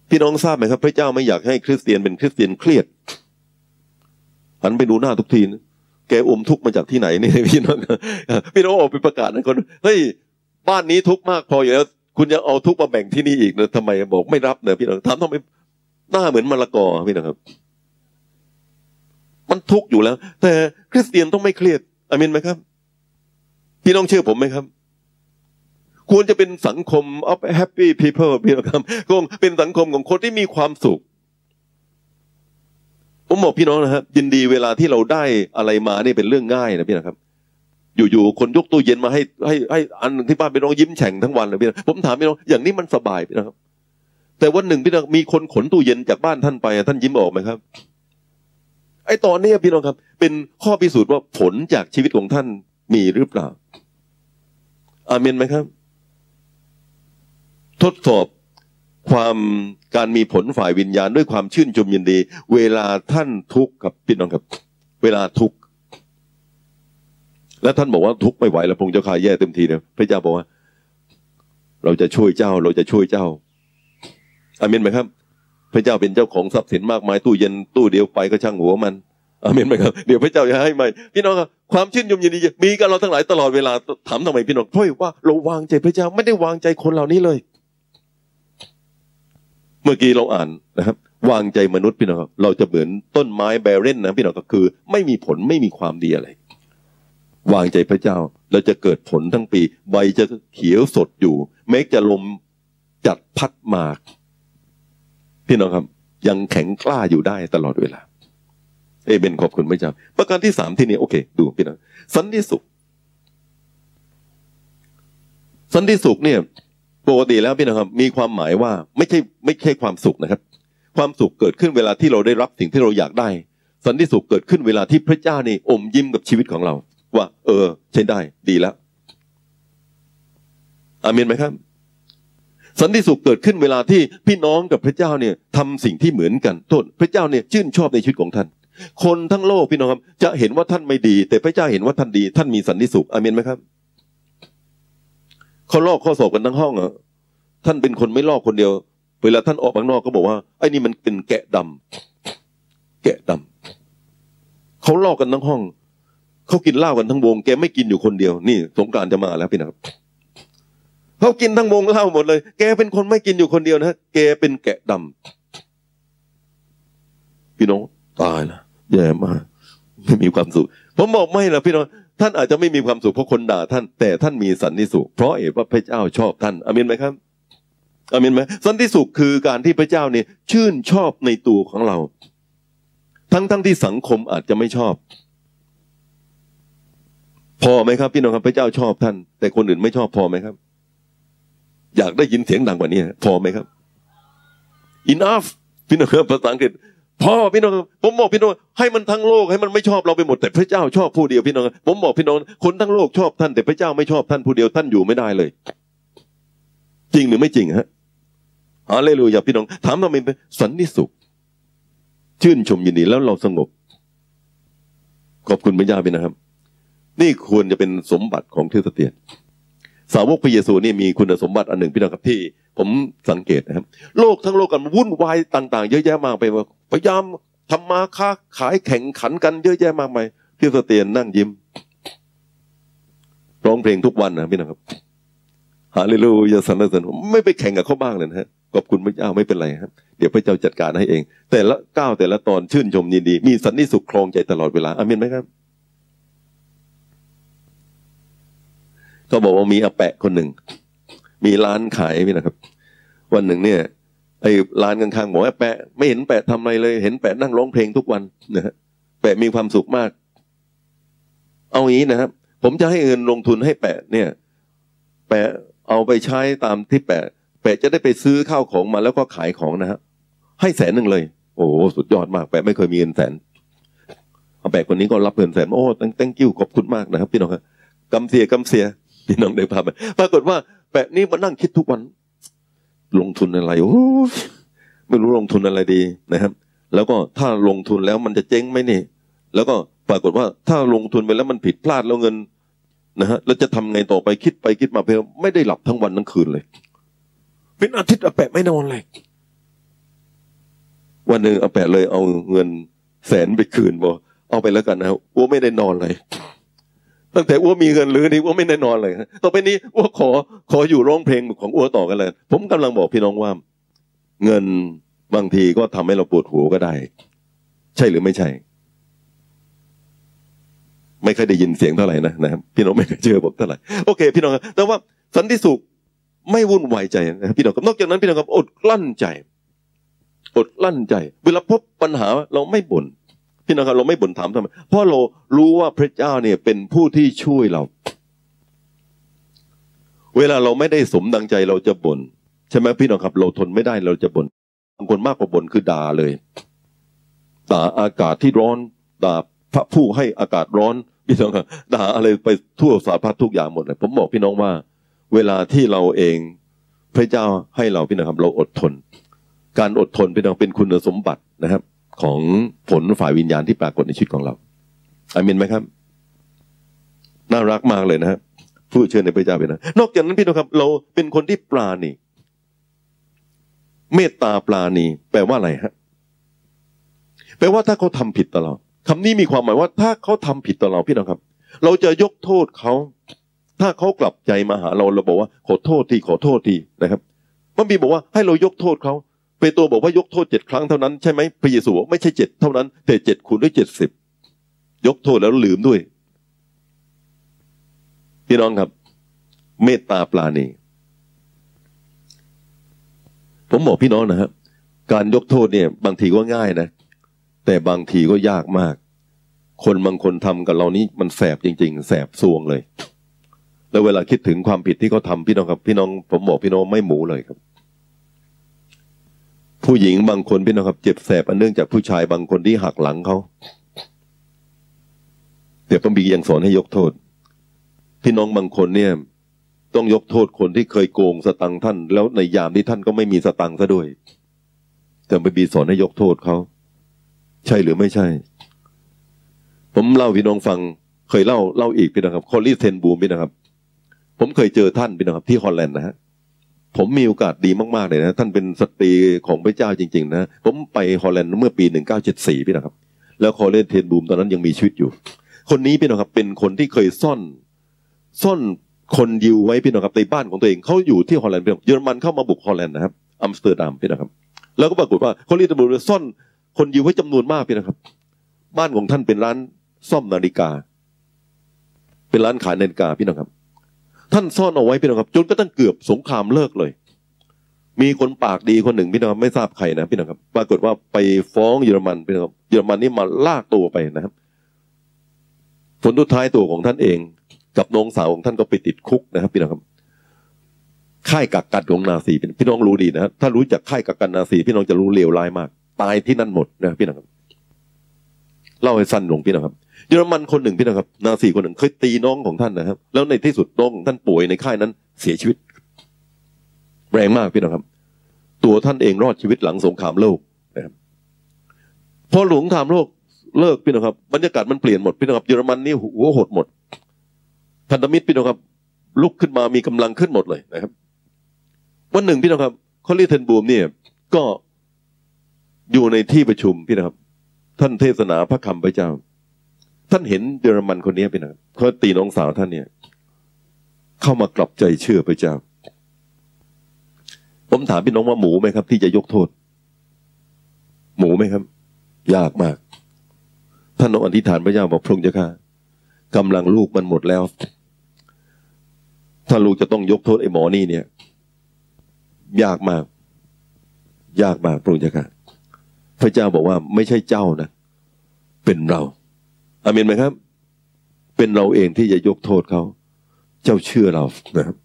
พี่น้องทราบไหมครับ พระเจ้าไม่อยากให้คริสเตียนเป็นคริสเตียนเครียดหันไปดูหน้าทุกทีนะแกอมทุกมาจากที่ไหนนี่พี่น้องพี่น้องออกไปประกาศนะคนเฮ้ยบ้านนี้ทุกมากพออยู่แล้วคุณยังเอาทุกมาแบ่งที่นี่อีกนะทำไมบอกไม่รับเนยพี่น้องถามทำไมหน้าเหมือนมะละกอพี่น้องครับ มันทุกข์อยู่แล้ว แต่คริสเตียนต้องไม่เครียดอามินไหมครับ พี่น้องเชื่อผมไหมครับ ควรจะเป็นสังคม of happy people พี่น้องครับคงเป็นสังคมของคนที่มีความสุขผมบอกพี่น้องนะครับยินดีเวลาที่เราได้อะไรมานี่เป็นเรื่องง่ายนะพี่นะครับ อยู่ๆคนยกตู้เย็นมาให้ให้ให้อันที่บ้านพี่น้องยิ้มแฉ่งทั้งวันเลยพี่น้องผมถามพี่น้องอย่างนี้มันสบายพี่นะครับ แต่วันหนึ่งพี่น้องมีคนขนตู้เย็นจากบ้านท่านไปท่านยิ้มออกไหมครับ ไอ้ตอนนี้พี่น้องครับ เป็นข้อพิสูจน์ว่าผลจากชีวิตของท่านมีหรือเปล่า อาเมนไหมครับ ทดสอบความการมีผลฝ่ายวิญญาณด้วยความชื่นชมยินดี เวลาท่านทุกข์กับพี่น้องครับ เวลาทุกข์และท่านบอกว่าทุกข์ไม่ไหวแล้วพงเจ้าข่าแย่เต็มทีเนี่ยพระเจ้าบอกว่า เราจะช่วยเจ้า เราจะช่วยเจ้าอามินไหมครับ ระเจ้าเป็นเจ้าของทรัพย์สินมากมายตู้เย็นตู้เดียวไปก็ช่างหัวมันอามินไหมครับเดี๋ยวพระเจ้าจะให้ใหม่พี่น้องครับความชื่นชมยินดีมีกับเราทั้งหลายตลอดเวลาถามทำไมพี่น้องเพราะว่าเราวางใจพระเจ้าไม่ได้วางใจคนเหล่านี้เลย เมื่อกี้เราอ่านนะครับ วางใจมนุษย์พี่น้องครับเราจะเหมือนต้นไม้แบเรนนะพี่น้องก็คือ ไม่มีผลไม่มีความดีอะไร วางใจพระเจ้าเราจะเกิดผลทั้งปี ใบจะเขียวสดอยู่แม้จะลมจัดพัดมาก พี่น้องครับ ยังแข็งกล้าอยู่ได้ตลอดเวลา เอเบนขอบคุณพระเจ้าประการที่สามที่นี้โอเค ดูพี่น้องสันติสุข สันติสุขเนี่ยปกติแล้วพี่น้องครับ มีความหมายว่าไม่ใช่ไม่ใช่ความสุขนะครับ ความสุขเกิดขึ้นเวลาที่เราได้รับสิ่งที่เราอยากได้ สันติสุขเกิดขึ้นเวลาที่พระเจ้านี่อมยิ้มกับชีวิตของเรา ว่า เออ ใช้ได้ดีแล้วอามินไหมครับ สันติสุขเกิดขึ้นเวลาที่พี่น้องกับพระเจ้าเนี่ยทำสิ่งที่เหมือนกันโทษพระเจ้าเนี่ยชื่นชอบในชีวิตของท่าน คนทั้งโลกพี่น้องครับจะเห็นว่าท่านไม่ดี แต่พระเจ้าเห็นว่าท่านดี ท่านมีสันติสุขอามินไหมครับเขาลอกข้อสอบกันทั้งห้องอะท่านเป็นคนไม่ลอกคนเดียว เวลาท่านออกข้างนอกก็บอกว่าไอ้นี่มันเป็นแกะดำแกะดำเขาลอกกันทั้งห้องเขากินเหล้ากันทั้งวง แกไม่กินอยู่คนเดียว นี่ สงการจะมาแล้วพี่นะครับ เขากินทั้งวงเหล้าหมดเลย แกเป็นคนไม่กินอยู่คนเดียวนะแกเป็นแกะดำพี่น้องตายแล้วแย่มากไม่มีความสุขผมบอกไม่นะพี่น้องท่านอาจจะไม่มีความสุขเพราะคนด่าท่านแต่ท่านมีสันติสุขเพราะเอว่าพระเจ้าชอบท่านอามินไหมครับอามินไหมสันติสุขคือการที่พระเจ้าเนี่ยชื่นชอบในตัวของเรา ทั้งทั้งที่สังคมอาจจะไม่ชอบ พอไหมครับ พี่น้องครับพระเจ้าชอบท่าน แต่คนอื่นไม่ชอบพอไหมครับ อยากได้ยินเสียงดังกว่านี้พอไหมครับ enough พี่น้องภาษาอังกฤษพ่อพี่น้องผมบอกพี่น้องให้มันทั้งโลกให้มันไม่ชอบเราไปหมดแต่พระเจ้าชอบผู้เดียวพี่น้องผมบอกพี่น้องคนทั้งโลกชอบท่านแต่พระเจ้าไม่ชอบท่านผู้เดียวท่านอยู่ไม่ได้เลย จริงหรือไม่จริงฮะฮาเลลูยาพี่น้อง ถามทำไมเป็นสันนิสุข ชื่นชมยินดีแล้วเราสงบ ขอบคุณพระเจ้าพี่นะครับ นี่ควรจะเป็นสมบัติของคริสเตียน สาวกพระเยซูนี่มีคุณสมบัติอันหนึ่งพี่น้องครับที่ ผมสังเกตนะครับ โลกทั้งโลกกันวุ่นวายต่าง ๆ เยอะแยะมากไปพยายามทำมาค้าขายแข่งขันกันเยอะแยะมากมายพี่สเตียนนั่งยิ้มร้องเพลงทุกวันนะพี่นะครับฮาเลลูยาสรรเสริญไม่ไปแข่งกับเขาบ้างเลยนะฮะขอบคุณพระเจ้าไม่เป็นไรครับ เดี๋ยวพระเจ้าจัดการให้เอง แต่ละก้าวแต่ละตอนชื่นชมยินดี มีสันนิสุขครองใจตลอดเวลาอามินไหมครับ เขาบอกว่ามีอาแปะคนหนึ่ง มีร้านขายพี่นะครับ วันหนึ่งเนี่ย ไอ้ร้านข้างๆบอกว่าแปะ ไม่เห็นแปะทำอะไรเลย เห็นแปะนั่งร้องเพลงทุกวันนะฮะแปะมีความสุขมาก เอางี้นะครับ ผมจะให้เงินลงทุนให้แปะเนี่ย แปะเอาไปใช้ตามที่แปะ แปะจะได้ไปซื้อข้าวของมาแล้วก็ขายของนะฮะให้แสนหนึ่งเลย โอ้สุดยอดมาก แปะไม่เคยมีเงินแสนเอาแปะคนนี้ก็รับเงินแสนโอ้ตั้งตั้งกิ้วขอบคุณมากนะครับพี่น้องครับกำเสียกำเสีย พี่น้องได้พาไปปรากฏว่าแปะนี่มานั่งคิดทุกวัน ลงทุนอะไรโอ้ไม่รู้ลงทุนอะไรดีนะครับ แล้วก็ถ้าลงทุนแล้วมันจะเจ๊งไหมนี่ แล้วก็ปรากฏว่าถ้าลงทุนไปแล้วมันผิดพลาดแล้วเงินนะฮะแล้วจะทำไงต่อไปคิดไปคิดมาเพื่อไม่ได้หลับทั้งวันทั้งคืนเลย เป็นอาทิตย์อาแปะไม่นอนเลยวันหนึ่งอาแปะเลยเอาเงินแสนไปคืนบอกเอาไปแล้วกันนะว่าไม่ได้นอนเลย ตั้งแต่อ้วมีเงินหรือนี่อ้วไม่แน่นอนเลยต่อไปนี้อ้วขอขออยู่ร้องเพลงของอ้วต่อกันเลย ผมกำลังบอกพี่น้องว่า เงินบางทีก็ทำให้เราปวดหัวก็ได้ ใช่หรือไม่ใช่ ไม่เคยได้ยินเสียงเท่าไหร่นะนะครับพี่น้องไม่เคยเจอผมเท่าไหร่โอเค พี่น้องแต่ว่าสันติสุขไม่วุ่นวายใจนะพี่น้องครับนอกจากนั้นพี่น้องครับอดกลั้นใจ อดกลั้นใจ เวลาพบปัญหาเราไม่บ่น พี่น้องครับเราไม่บ่นถามทำไมเพราะเรารู้ว่าพระเจ้าเนี่ยเป็นผู้ที่ช่วยเรา เวลาเราไม่ได้สมดังใจเราจะบ่นใช่ไหมพี่น้องครับ เราทนไม่ได้เราจะบ่นบางคนมากกว่าบ่นคือด่าเลยด่าอากาศที่ร้อนด่าพระผู้ให้อากาศร้อนพี่น้องครับด่าอะไรไปทั่วสารพัดทุกอย่างหมดเลยผมบอกพี่น้องว่า เวลาที่เราเองพระเจ้าให้เราพี่น้องครับ เราอดทน การอดทนพี่น้องเป็นคุณสมบัตินะครับ ของผลฝ่ายวิญญาณที่ปรากฏในชีวิตของเราอามินไหมครับ น่ารักมากเลยนะครับผู้เชื่อในพระเจ้าเป็นนะนอกจากนั้นพี่น้องครับ เราเป็นคนที่ปราณีเมตตาปราณี แปลว่าอะไรฮะแปลว่าถ้าเขาทำผิดต่อเราคำนี้มีความหมายว่า ถ้าเขาทำผิดต่อเราพี่น้องครับ เราจะยกโทษเขา ถ้าเขากลับใจมาหาเราเราบอกว่า ขอโทษทีขอโทษทีนะครับมันมีบอกว่าให้เรายกโทษเขา เปโตรบอกว่ายกโทษเจ็ดครั้งเท่านั้นใช่ไหมพระเยซูบอกไม่ใช่เจ็ดเท่านั้น แต่เจ็ดคูณด้วยเจ็ดสิบยกโทษแล้วลืมด้วยพี่น้องครับ เมตตาปลาณีผมบอกพี่น้องนะครับการยกโทษเนี่ย บางทีก็ง่ายนะ แต่บางทีก็ยากมาก คนบางคนทำกับเรานี้มันแสบจริง ๆ แสบซวงเลย แล้วเวลาคิดถึงความผิดที่เขาทาพี่น้องครับ พี่น้อง ผมบอกพี่น้องไม่หมูเลยครับ ผู้หญิงบางคนพี่น้องครับ เจ็บแสบอันเนื่องจากผู้ชายบางคนที่หักหลังเขาเดี๋ยวพระคัมภีร์ยังสอนให้ยกโทษ พี่น้องบางคนเนี่ย ต้องยกโทษคนที่เคยโกงสตังท่าน แล้วในยามที่ท่านก็ไม่มีสตังซะด้วยแต่พระคัมภีร์สอนให้ยกโทษเขาใช่หรือไม่ใช่ ผมเล่าพี่น้องฟัง เคยเล่าเล่าอีกพี่นะครับคอร์รี่เทนบูมพี่นะครับ ผมเคยเจอท่านพี่นะครับ ที่ฮอลแลนด์นะฮะ ผมมีโอกาสดีมากๆเลยนะท่านเป็นสตรีของพระเจ้าจริง ๆ นะ ผมไปฮอลแลนด์เมื่อปีหนึ่งเก้าเจ็ดสี่พี่นะครับ แล้วคอร์รี่เทนบูมตอนนั้นยังมีชีวิตอยู่ คนนี้พี่น้องครับเป็นคนที่เคยซ่อนซ่อนคนยิวไว้พี่น้องครับในบ้านของตัวเองเขาอยู่ที่ฮอลแลนด์พี่น้องเยอรมันเข้ามาบุกฮอลแลนด์นะครับอัมสเตอร์ดัมพี่น้องครับ แล้วก็ปรากฏว่าคนนี้ตำรวจซ่อนคนยิวไว้จำนวนมากพี่นะครับ บ้านของท่านเป็นร้านซ่อมนาฬิกา เป็นร้านขายนาฬิกาพี่น้องครับ ท่านซ่อนเอาไว้พี่น้องครับ จนก็ตั้งเกือบสงครามเลิกเลย มีคนปากดีคนหนึ่งพี่น้องครับไม่ทราบใครนะพี่น้องครับ ปรากฏว่าไปฟ้องเยอรมันพี่น้องครับเยอรมันนี่มาลากตัวไปนะครับ ผลทุดท้ายตัวของท่านเอง กับน้องสาวของท่านก็ไปติดคุกนะครับ พี่น้องครับค่ายกักกันของนาซีพี่น้องรู้ดีนะถ้ารู้จักค่ายกักกันนาซีพี่น้องจะรู้เลวร้ายมาก ตายที่นั่นหมดนะพี่น้องครับเล่าให้สั้นลงพี่น้องครับ เยอรมันคนหนึ่งพี่น้องครับ นาซีคนหนึ่งเคยตีน้องของท่านนะครับ แล้วในที่สุดน้องท่านป่วยในค่ายนั้น เสียชีวิต แรงมากพี่น้องครับ ตัวท่านเองรอดชีวิตหลังสงครามโลกนะครับพอหลวงครามโลกเลิกพี่น้องครับบรรยากาศมันเปลี่ยนหมดพี่น้องครับเยอรมันนี่หัวหดหมดพันธมิตรพี่น้องครับลุกขึ้นมามีกำลังขึ้นหมดเลยนะครับ วันหนึ่งพี่น้องครับคอลีเทนบูมเนี่ย ก็อยู่ในที่ประชุมพี่นะครับ ท่านเทศนาพระคำพระเจ้า ท่านเห็นเยอรมันคนนี้พี่นะครับเขาตีน้องสาวท่านเนี่ย เข้ามากลับใจเชื่อพระเจ้า ผมถามพี่น้องว่าหมูไหมครับ ที่จะยกโทษ หมูไหมครับ ยากมาก ท่านต้องอธิษฐานพระเจ้าบอกพระองค์เจ้าค่ะกำลังลูกมันหมดแล้ว ถ้าลูกจะต้องยกโทษไอ้หมอนี่เนี่ย ยากมาก ยากมากพระองค์เจ้าค่ะพระเจ้าบอกว่าไม่ใช่เจ้านะ เป็นเรา อามินไหมครับ เป็นเราเองที่จะยกโทษเขา เจ้าเชื่อเรานะครับ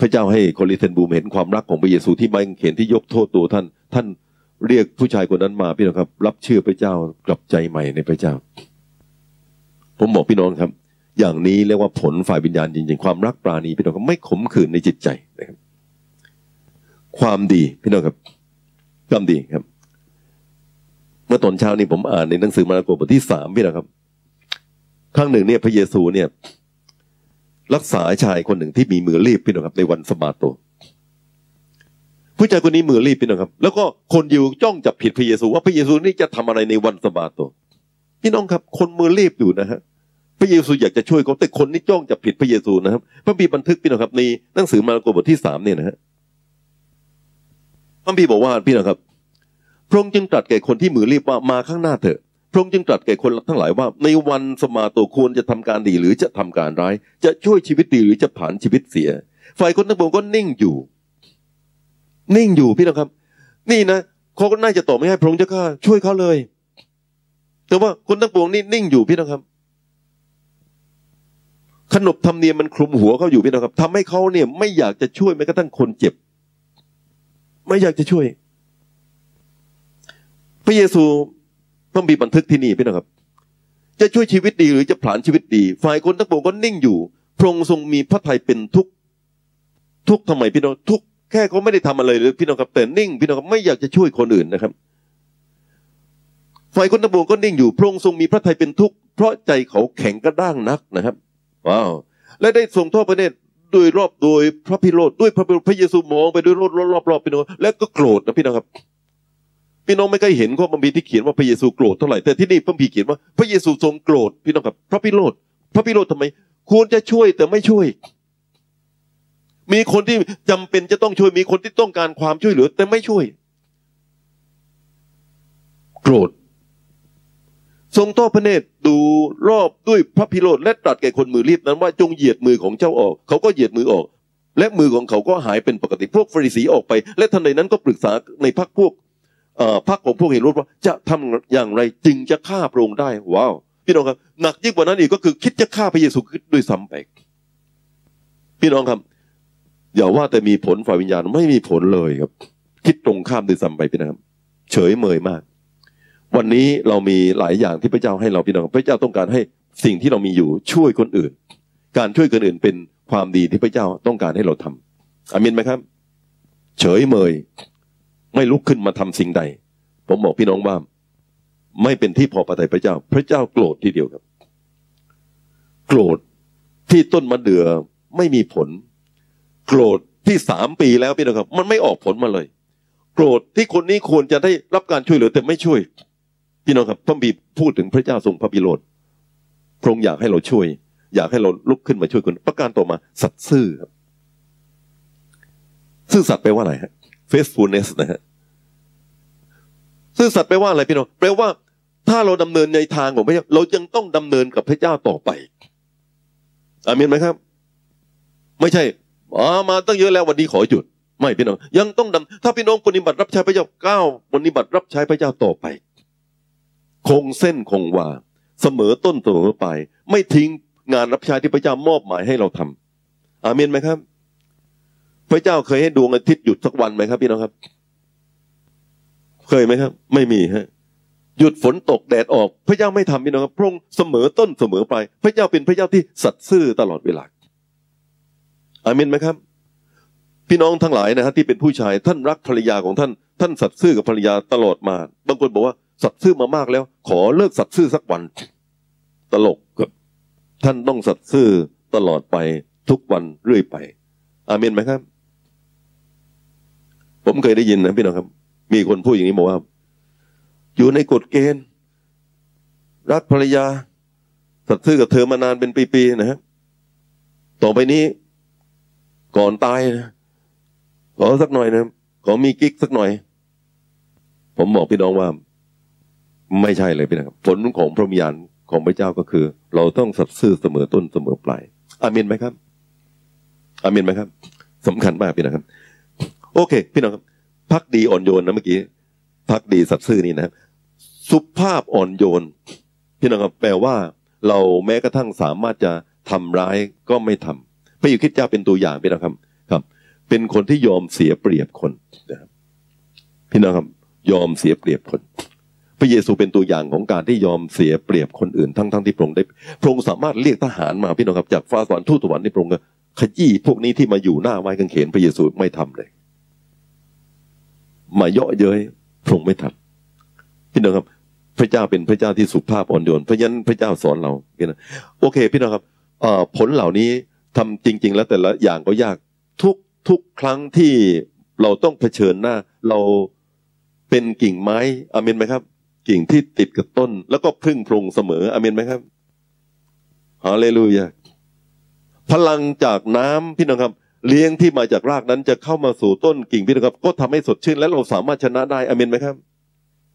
พระเจ้าให้โคลิเทนบูมเห็นความรักของพระเยซูที่ไม่เห็นที่ยกโทษตัวท่าน ท่านเรียกผู้ชายคนนั้นมาพี่น้องครับ รับเชื่อพระเจ้ากลับใจใหม่ในพระเจ้า ผมบอกพี่น้องครับ อย่างนี้เรียกว่าผลฝ่ายวิญญาณจริงๆ ความรักปราณีพี่น้องครับไม่ขมขื่นในจิตใจนะครับ ความดีพี่น้องครับความดีครับ เมื่อตอนเช้านี้ผมอ่านในหนังสือมาระโกบทที่สามพี่น้องครับ ครั้งหนึ่งเนี่ยพระเยซูเนี่ย รักษาชายคนหนึ่งที่มีมือรีบพี่น้องครับ ในวันสบาโต ผู้ชายคนนี้มือรีบพี่น้องครับ แล้วก็คนยิวจ้องจับผิดพระเยซู ว่าพระเยซูนี่จะทำอะไรในวันสบาโต พี่น้องครับ คนมือรีบอยู่นะฮะพระเยซูอยากจะช่วยเขาแต่คนนี้จ้องจับผิดพระเยซูนะครับพระบีบันทึกพี่น้องครับในหนังสือมาระโกบทที่สามเนี่ยนะฮะพระบีบอกว่าพี่น้องครับพระองค์จึงตรัสแก่คนที่มือรีบว่ามาข้างหน้าเถอะ พระองค์จึงตรัสแก่คนทั้งหลายว่า ในวันสมาโตควรจะทำการดีหรือจะทำการร้าย จะช่วยชีวิตดีหรือจะผ่านชีวิตเสีย ฝ่ายคนทั้งปวงก็นิ่งอยู่ นิ่งอยู่พี่น้องครับ นี่นะเขาก็น่าจะตอบไม่ให้พระองค์เจ้าข้าช่วยเขาเลย แต่ว่าคนทั้งปวงนี่นิ่งอยู่พี่น้องครับ ขนบธรรมเนียมมันคลุมหัวเขาอยู่พี่น้องครับทำให้เขาเนี่ย ไม่อยากจะช่วยแม้กระทั่งคนเจ็บ ไม่อยากจะช่วย พระเยซู ต้องมีบันทึกที่นี่พี่น้องครับ จะช่วยชีวิตดีหรือจะผลานชีวิตดี ฝ่ายคนทั้งปวงก็นิ่งอยู่ พระองค์ทรงมีพระทัยเป็นทุกทุกทำไมพี่น้องทุกแค่เขาไม่ได้ทำอะไรเลยพี่น้องครับแต่นิ่งพี่น้องครับไม่อยากจะช่วยคนอื่นนะครับ ฝ่ายคนตะบวงก็นิ่งอยู่ พระองค์ทรงมีพระทัยเป็นทุกข์เพราะใจเขาแข็งกระด้างนักนะครับว้าวและได้ทรงทอดพระเนตรโดยรอบโดยพระพิโรธด้วยพระพระเยซูมองไปด้วยรอบรอบรอบพี่น้องแล้วก็โกรธนะพี่น้องครับ พี่น้องไม่เคยเห็นข้อบัมพีที่เขียนว่าพระเยซูโกรธเท่าไหร่แต่ที่นี่พระพีเขียนว่าพระเยซูทรงโกรธพี่น้องครับ พระพิโรธพระพิโรธทำไม ควรจะช่วยแต่ไม่ช่วย มีคนที่จำเป็นจะต้องช่วยมีคนที่ต้องการความช่วยเหลือ แต่ไม่ช่วย โกรธทรงทอดพระเนตรดูรอบด้วยพระพิโรธและตรัสแก่คนมือรีบนั้นว่าจงเหยียดมือของเจ้าออก เขาก็เหยียดมือออก และมือของเขาก็หายเป็นปกติพวกฟริสีออกไป และทันใดนั้นก็ปรึกษาในพรรคพวก พรรคของพวกเฮโรดว่าจะทำอย่างไรจึงจะฆ่าพระองค์ได้ว้าวพี่น้องครับหนักยิ่งกว่านั้นอีกก็คือคิดจะฆ่าพระเยซูคริสต์ด้วยซ้ำไปพี่น้องครับ อย่าว่าแต่มีผลฝ่ายวิญญาณไม่มีผลเลยครับ คิดตรงข้ามด้วยซ้ำไปพี่นะครับ เฉยเมยมาก วันนี้เรามีหลายอย่างที่พระเจ้าให้เราพี่น้องพระเจ้าต้องการให้สิ่งที่เรามีอยู่ช่วยคนอื่น การช่วยคนอื่นเป็นความดีที่พระเจ้าต้องการให้เราทำอามินไหมครับ เฉยเมย ไม่ลุกขึ้นมาทำสิ่งใด ผมบอกพี่น้องว่า ไม่เป็นที่พอประทัยพระเจ้า พระเจ้าโกรธทีเดียวครับ โกรธที่ต้นมะเดื่อไม่มีผล โกรธที่สามปีแล้วพี่น้องครับ มันไม่ออกผลมาเลย โกรธที่คนนี้ควรจะได้รับการช่วยเหลือแต่ไม่ช่วย พี่น้องครับพระบีพูดถึงพระเจ้าทรงพระบิโรธพระองค์อยากให้เราช่วย อยากให้เราลุกขึ้นมาช่วยคนประการต่อมา สัตย์ซื่อครับ ซื่อสัตย์แปลว่าอะไรฮะ faithfulness นะฮะซื่อสัตย์แปลว่าอะไรพี่น้องแปลว่า ถ้าเราดำเนินในทางของพระเจ้า เรายังต้องดำเนินกับพระเจ้าต่อไปอามีนไหมครับ ไม่ใช่อ๋อมาตั้งเยอะแล้ววันนี้ขอหยุด ไม่พี่น้อง ยังต้องดำถ้าพี่น้องปฏิบัติรับใช้พระเจ้าก้าวปฏิบัติรับใช้พระเจ้าต่อไป คงเส้นคงวาเสมอต้นเสมอปลายไม่ทิ้งงานรับใช้ที่พระเจ้ามอบหมายให้เราทำอาเมนไหมครับ พระเจ้าเคยให้ดวงอาทิตย์หยุดสักวันไหมครับพี่น้องครับ เคยไหมครับ ไม่มีฮะ หยุดฝนตกแดดออก พระเจ้าไม่ทำพี่น้องครับพระองค์เสมอต้นเสมอปลายพระเจ้าเป็นพระเจ้าที่สัตย์ซื่อตลอดเวลาอาเมนไหมครับ พี่น้องทั้งหลายนะฮะที่เป็นผู้ชายท่านรักภรรยาของท่าน ท่านสัตย์ซื่อกับภรรยาตลอดมา บางคนบอกว่าสัตย์ซื่อมามากแล้ว ขอเลิกสัตย์ซื่อสักวัน ตลกครับท่านต้องสัตย์ซื่อตลอดไปทุกวันเรื่อยไป อาเมนไหมครับ ผมเคยได้ยินนะพี่น้องครับ มีคนพูดอย่างนี้บอกว่า อยู่ในกฎเกณฑ์ รักภรรยาสัตย์ซื่อกับเธอมานานเป็นปีๆนะครับต่อไปนี้ก่อนตายนะขอสักหน่อยนะขอมีกิ๊กสักหน่อย ผมบอกพี่น้องว่า ไม่ใช่เลยพี่นะครับ ผลของพระวิญาณของพระเจ้าก็คือ เราต้องสัตย์ซื่อเสมอต้นเสมอปลายอามินไหมครับอามินไหมครับสำคัญมากพี่นะครับ โอเค พี่น้องครับพักดีอ่อนโยนนะเมื่อกี้พักดีสัตย์ซื่อนี่นะครับสุภาพอ่อนโยน พี่น้องครับแปลว่า เราแม้กระทั่งสามารถจะทำร้ายก็ไม่ทำพระยุคิดเจ้าเป็นตัวอย่างพี่น้องครับครับ เป็นคนที่ยอมเสียเปรียบคนนะครับพี่น้องครับยอมเสียเปรียบคน พระเยซูเป็นตัวอย่างของการที่ยอมเสียเปรียบคนอื่นทั้งทั้งที่พระองค์ได้พระองค์สามารถเรียกทหารมาพี่น้องครับจากฟ้าสวรรค์ทูตสวรรค์นี่พระองค์ขยี้พวกนี้ที่มาอยู่หน้าไม้กางเขนพระเยซูไม่ทำเลย มาเยาะเย้ยพระองค์ไม่ทำพี่น้องครับ พระเจ้าเป็นพระเจ้าที่สุภาพอ่อนโยนเพราะฉะนั้นพระเจ้าสอนเราพี่น้องโอเค พี่น้องครับผลเหล่านี้ทำจริง ๆ แล้วแต่ละอย่างก็ยากทุกทุกครั้งที่เราต้องเผชิญหน้า เราเป็นกิ่งไม้อเมนไหมครับ กิ่งที่ติดกับต้น แล้วก็พึ่งพรงเสมออเมนไหมครับฮาเลลูยาพลังจากน้ำพี่น้องครับ เลี้ยงที่มาจากรากนั้นจะเข้ามาสู่ต้นกิ่งพี่น้องครับ ก็ทำให้สดชื่นและเราสามารถชนะได้อเมนไหมครับ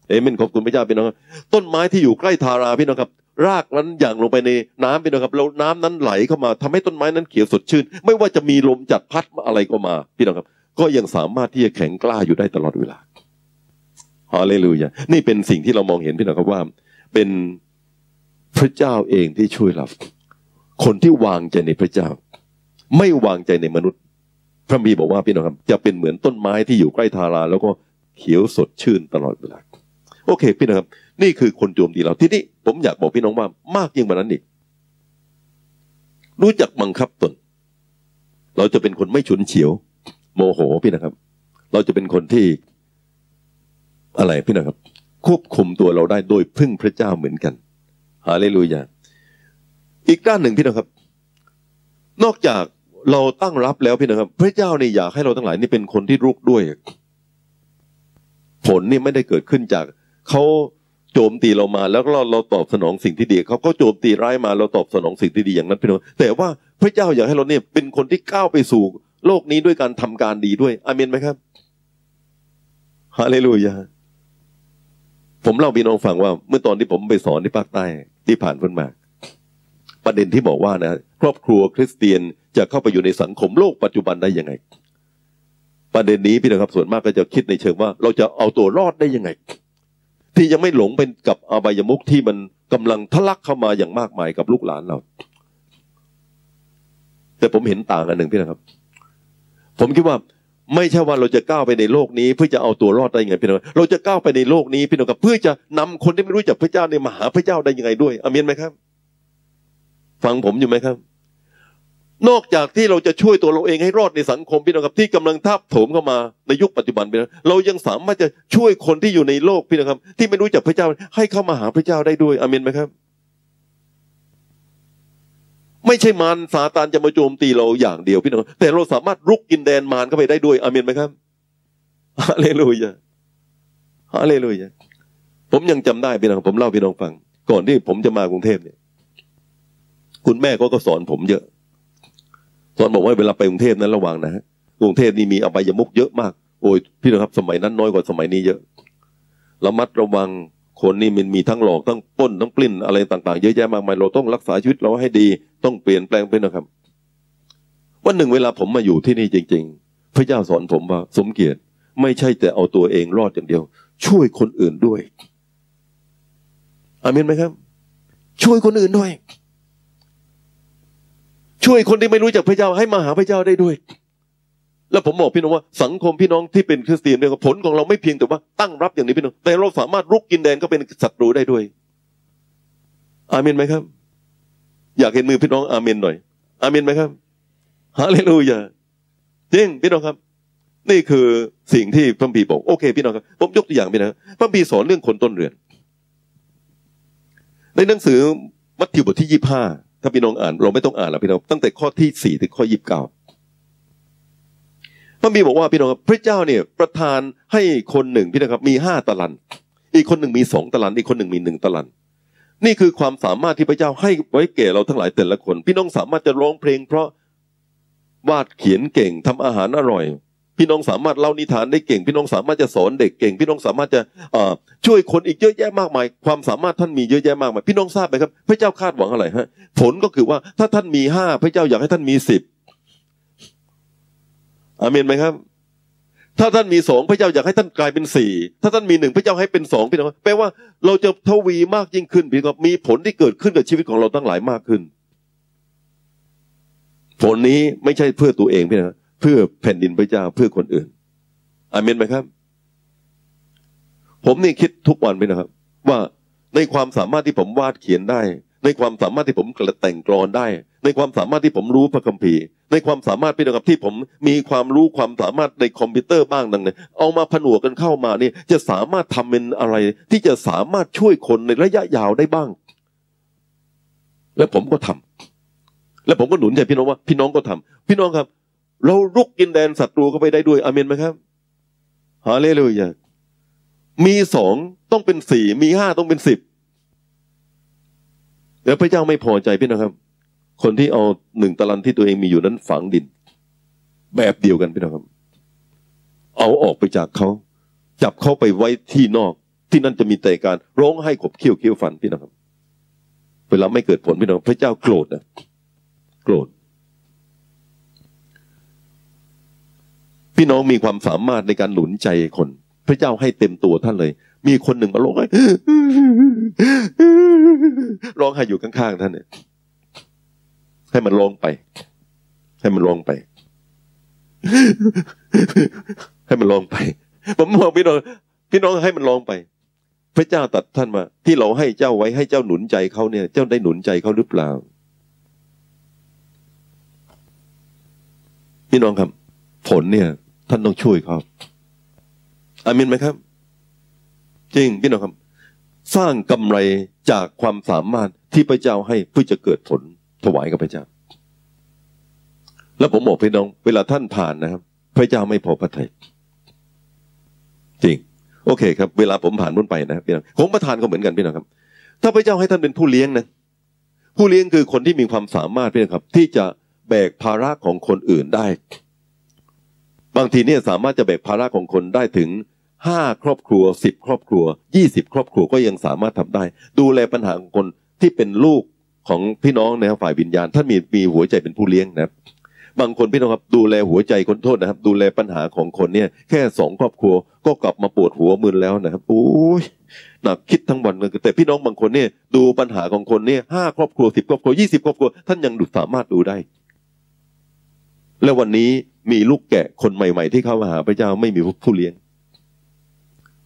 เอเมนขอบคุณพระเจ้าพี่น้องต้นไม้ที่อยู่ใกล้ทาราพี่น้องครับ รากนั้นอย่างลงไปในน้ำพี่น้องครับแล้วน้ำนั้นไหลเข้ามาทำให้ต้นไม้นั้นเขียวสดชื่น ไม่ว่าจะมีลมจัดพัดอะไรก็มาพี่น้องครับ ก็ยังสามารถที่จะแข็งกล้าอยู่ได้ตลอดเวลาฮาเลลูยานี่เป็นสิ่งที่เรามองเห็นพี่น้องครับว่า เป็นพระเจ้าเองที่ช่วยเราคนที่วางใจในพระเจ้า ไม่วางใจในมนุษย์ พระมีบอกว่าพี่น้องครับ จะเป็นเหมือนต้นไม้ที่อยู่ใกล้ทารา แล้วก็เขียวสดชื่นตลอดเวลาโอเค พี่น้องครับ นี่คือคนโจมตีเราที่นี่ผมอยากบอกพี่น้องว่ามากยิ่งกว่านั้นอีกรู้จักบังคับตน เราจะเป็นคนไม่ฉุนเฉียว โมโหพี่นะครับ เราจะเป็นคนที่อะไรพี่นะครับ ควบคุมตัวเราได้โดยพึ่งพระเจ้าเหมือนกันฮาเลลูยาอีกด้านหนึ่งพี่นะครับ นอกจาก เราตั้งรับแล้วพี่นะครับ พระเจ้าเนี่ยอยากให้เราทั้งหลายนี่เป็นคนที่รุกด้วย ผลนี่ไม่ได้เกิดขึ้นจากเขาโจมตีเรามาแล้วเราเราตอบสนองสิ่งที่ดีเขาก็โจมตีร้ายมาเราตอบสนองสิ่งที่ดีอย่างนั้นพี่น้องแต่ว่าพระเจ้าอยากให้เราเนี่ยเป็นคนที่ก้าวไปสู่โลกนี้ด้วยการทำการดีด้วยอาเมนไหมครับฮาเลลูยาผมเล่าพี่น้องฟังว่า เมื่อตอนที่ผมไปสอนที่ภาคใต้ที่ผ่านพ้นมา ประเด็นที่บอกว่านะ ครอบครัวคริสเตียน จะเข้าไปอยู่ในสังคมโลกปัจจุบันได้ยังไง ประเด็นนี้พี่นะครับส่วนมากก็จะคิดในเชิงว่า เราจะเอาตัวรอดได้ยังไง ที่ยังไม่หลงเป็นกับอบายมุขที่มันกำลังทะลักเข้ามาอย่างมากมายกับลูกหลานเรา แต่ผมเห็นต่างอันหนึ่งพี่นะครับ ผมคิดว่าไม่ใช่ว่าเราจะก้าวไปในโลกนี้เพื่อจะเอาตัวรอดได้ยังไงพี่น้องเราจะก้าวไปในโลกนี้พี่น้องครับเพื่อจะนำคนที่ไม่รู้จักพระเจ้าในมหาพระเจ้าได้ยังไงด้วยอเมนไหมครับ ฟังผมอยู่ไหมครับ นอกจากที่เราจะช่วยตัวเราเองให้รอดในสังคมพี่น้องครับที่กำลังทับถมเข้ามาในยุคปัจจุบันพี่น้องเรายังสามารถจะช่วยคนที่อยู่ในโลกพี่น้องครับ ที่ไม่รู้จักพระเจ้าให้เข้ามาหาพระเจ้าได้ด้วยอเมนไหมครับ ไม่ใช่มารซาตานจะมาโจมตีเราอย่างเดียวพี่น้องแต่เราสามารถรุกกินแดนมารเข้าไปได้ด้วยอเมนไหมครับฮาเลลูยาฮาเลลูยาผมยังจำได้พี่น้องผมเล่าพี่น้องฟัง ก่อนที่ผมจะมากรุงเทพเนี่ย คุณแม่ก็ก็สอนผมเยอะ สอนบอกว่าเวลาไปกรุงเทพนั้นระวังนะฮะกรุงเทพนี่มีอบายมุกเยอะมาก โอ้ยพี่นะครับสมัยนั้นน้อยกว่าสมัยนี้เยอะระมัดระวังคนนี่มันมีทั้งหลอกทั้งป้นทั้งปลิ้นอะไรต่างๆ เยอะแยะมากมายเราต้องรักษาชีวิตเราให้ดี ต้องเปลี่ยนแปลงไปนะครับวันหนึ่งเวลาผมมาอยู่ที่นี่จริง ๆ พระเจ้าสอนผมว่าสมเกียรติไม่ใช่แต่เอาตัวเองรอดอย่างเดียว ช่วยคนอื่นด้วยอามินไหมครับ ช่วยคนอื่นด้วย ช่วยคนที่ไม่รู้จักพระเจ้าให้มาหาพระเจ้าได้ด้วย แล้วผมบอกพี่น้องว่าสังคมพี่น้องที่เป็นคริสเตียนเนี่ยผลของเราไม่เพียงแต่ว่าตั้งรับอย่างนี้พี่น้องแต่เราสามารถรุกกินแดนก็เป็นศัตรูได้ด้วย อาเมนไหมครับ อยากเห็นมือพี่น้องอาเมนหน่อย อาเมนไหมครับฮาเลลูยาจริงพี่น้องครับ นี่คือสิ่งที่พระบีบอกโอเค พี่น้องครับผมยกตัวอย่างพี่นะพระบีสอนเรื่องคนต้นเรือน ในหนังสือมัทธิวบทที่ยี่ห้า ถ้าพี่น้องอ่าน เราไม่ต้องอ่านแล้วพี่น้องตั้งแต่ข้อที่สี่ถึงข้อยี่สิบเก้าพระบีบอกว่าพี่น้องพระเจ้าเนี่ยประทานให้คนหนึ่งพี่นะครับ มีห้าตะลัน อีกคนหนึ่งมีสองตะลัน อีกคนหนึ่งมีหนึ่งตะลัน นี่คือความสามารถที่พระเจ้าให้ไว้แก่เราทั้งหลายแต่ละคน พี่น้องสามารถจะร้องเพลง เพราะวาดเขียนเก่งทำอาหารอร่อย พี่น้องสามารถเล่านิทานได้เก่ง พี่น้องสามารถจะสอนเด็กเก่ง พี่น้องสามารถจะช่วยคนอีกเยอะแยะมากมาย ความสามารถท่านมีเยอะแยะมากมายพี่น้องทราบไหมครับ พระเจ้าคาดหวังอะไรฮะ ผลก็คือว่าถ้าท่านมีห้าพระเจ้าอยากให้ท่านมีสิบอามนไหมครับ ถ้าท่านมีสองพระเจ้าอยากให้ท่านกลายเป็นสี่ถ้าท่านมีหนึ่งพระเจ้าให้เป็นสองพี่น้องแปลว่าเราจะทวีมากยิ่งขึ้นพี่น้องมีผลที่เกิดขึ้นกับชีวิตของเราตั้งหลายมากขึ้นผลนี้ไม่ใช่เพื่อตัวเองพี่น้อง เพื่อแผ่นดินพระเจ้าเพื่อคนอื่นอาเมนไหมครับ ผมนี่คิดทุกวันไปนะครับ ว่าในความสามารถที่ผมวาดเขียนได้ ในความสามารถที่ผมกระแต่งกรอนได้ ในความสามารถที่ผมรู้พระคัมภีร์ ในความสามารถพี่น้องครับที่ผมมีความรู้ความสามารถในคอมพิวเตอร์บ้างดังนั้นเอามาผนวกกันเข้ามานี่จะสามารถทำเป็นอะไร ที่จะสามารถช่วยคนในระยะยาวได้บ้าง และผมก็ทำและผมก็หนุนใจพี่น้องว่า พี่น้องก็ทำพี่น้องครับ เรารุกกินแดนศัตรูเข้าไปได้ด้วยอเมนไหมครับฮาเลลูยามีสองต้องเป็นสี่มีห้าต้องเป็นสิบแล้วพระเจ้าไม่พอใจพี่นะครับ คนที่เอาหนึ่งตะลันที่ตัวเองมีอยู่นั้นฝังดิน แบบเดียวกันพี่นะครับ เอาออกไปจากเขา จับเขาไปไว้ที่นอก ที่นั่นจะมีแต่การร้องให้ขบเคี้ยวเคี้ยวฟันพี่นะครับ เวลาไม่เกิดผลพี่น้องพระเจ้าโกรธนะโกรธ พี่น้องมีความสามารถในการหนุนใจคน พระเจ้าให้เต็มตัวท่านเลย มีคนหนึ่งมาร้องไห้ร้องไห้อยู่ข้างๆท่านเนี่ยให้มันร้องไป ให้มันร้องไป ให้มันร้องไป ผมบอกพี่น้องพี่น้องให้มันร้องไป พระเจ้าตัดท่านมา ที่เราให้เจ้าไว้ให้เจ้าหนุนใจเขาเนี่ย เจ้าได้หนุนใจเขาหรือเปล่า พี่น้องครับ ผลเนี่ย ท่านต้องช่วยเขาอามินไหมครับ จริงพี่น้องครับ สร้างกำไรจากความสามารถที่พระเจ้าให้เพื่อจะเกิดผลถวายกับพระเจ้า แล้วผมบอกพี่น้อง เวลาท่านผ่านนะครับ พระเจ้าไม่พอพระทัยจริง โอเคครับ เวลาผมผ่านพ้นไปนะครับพี่น้องผมประทานก็เหมือนกันพี่น้องครับ ถ้าพระเจ้าให้ท่านเป็นผู้เลี้ยงนะผู้เลี้ยงคือคนที่มีความสามารถพี่น้องครับ ที่จะแบกภาระของคนอื่นได้ บางทีเนี่ยสามารถจะแบกภาระของคนได้ถึงห้าครอบครัวสิบครอบครัวยี่สิบครอบครัวก็ยังสามารถทำได้ ดูแลปัญหาของคนที่เป็นลูกของพี่น้องนะครับฝ่ายวิญญาณท่านมีมีหัวใจเป็นผู้เลี้ยงนะครับบางคนพี่น้องครับดูแลหัวใจคนโทษนะครับ ดูแลปัญหาของคนเนี่ย แค่สองครอบครัวก็กลับมาปวดหัวมึนแล้วนะครับโอ้ยหนักคิดทั้งวันเลยแต่พี่น้องบางคนเนี่ยดูปัญหาของคนเนี่ยห้าครอบครัวสิบครอบครัวยี่สิบครอบครัวท่านยังดูสามารถดูได้ และวันนี้ มีลูกแกะคนใหม่ ๆ ที่เข้ามาหาพระเจ้าไม่มีผู้เลี้ยง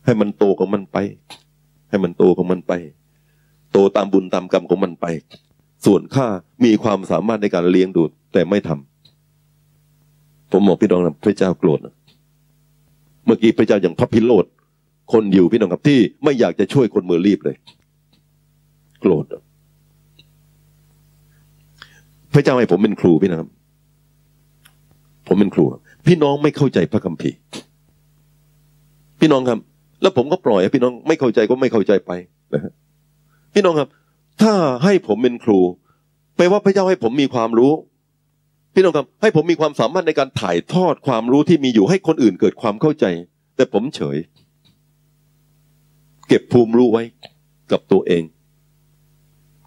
ให้มันโตของมันไป ให้มันโตของมันไป โตตามบุญตามกรรมของมันไป ส่วนข้ามีความสามารถในการเลี้ยงดูแต่ไม่ทำผมบอกพี่น้องนะพระเจ้าโกรธนะเมื่อกี้พระเจ้าอย่างพระพิโรธคนอยู่พี่น้องครับที่ไม่อยากจะช่วยคนมือรีบเลย โกรธพระเจ้าให้ผมเป็นครูพี่นะครับ ผมเป็นครูพี่น้องไม่เข้าใจพระคัมภีร์ พี่น้องครับ แล้วผมก็ปล่อยพี่น้องไม่เข้าใจก็ไม่เข้าใจไปนะฮะพี่น้องครับ ถ้าให้ผมเป็นครูแปลว่าพระเจ้าให้ผมมีความรู้ พี่น้องครับ ให้ผมมีความสามารถในการถ่ายทอดความรู้ที่มีอยู่ให้คนอื่นเกิดความเข้าใจ แต่ผมเฉย เก็บภูมิรู้ไว้กับตัวเอง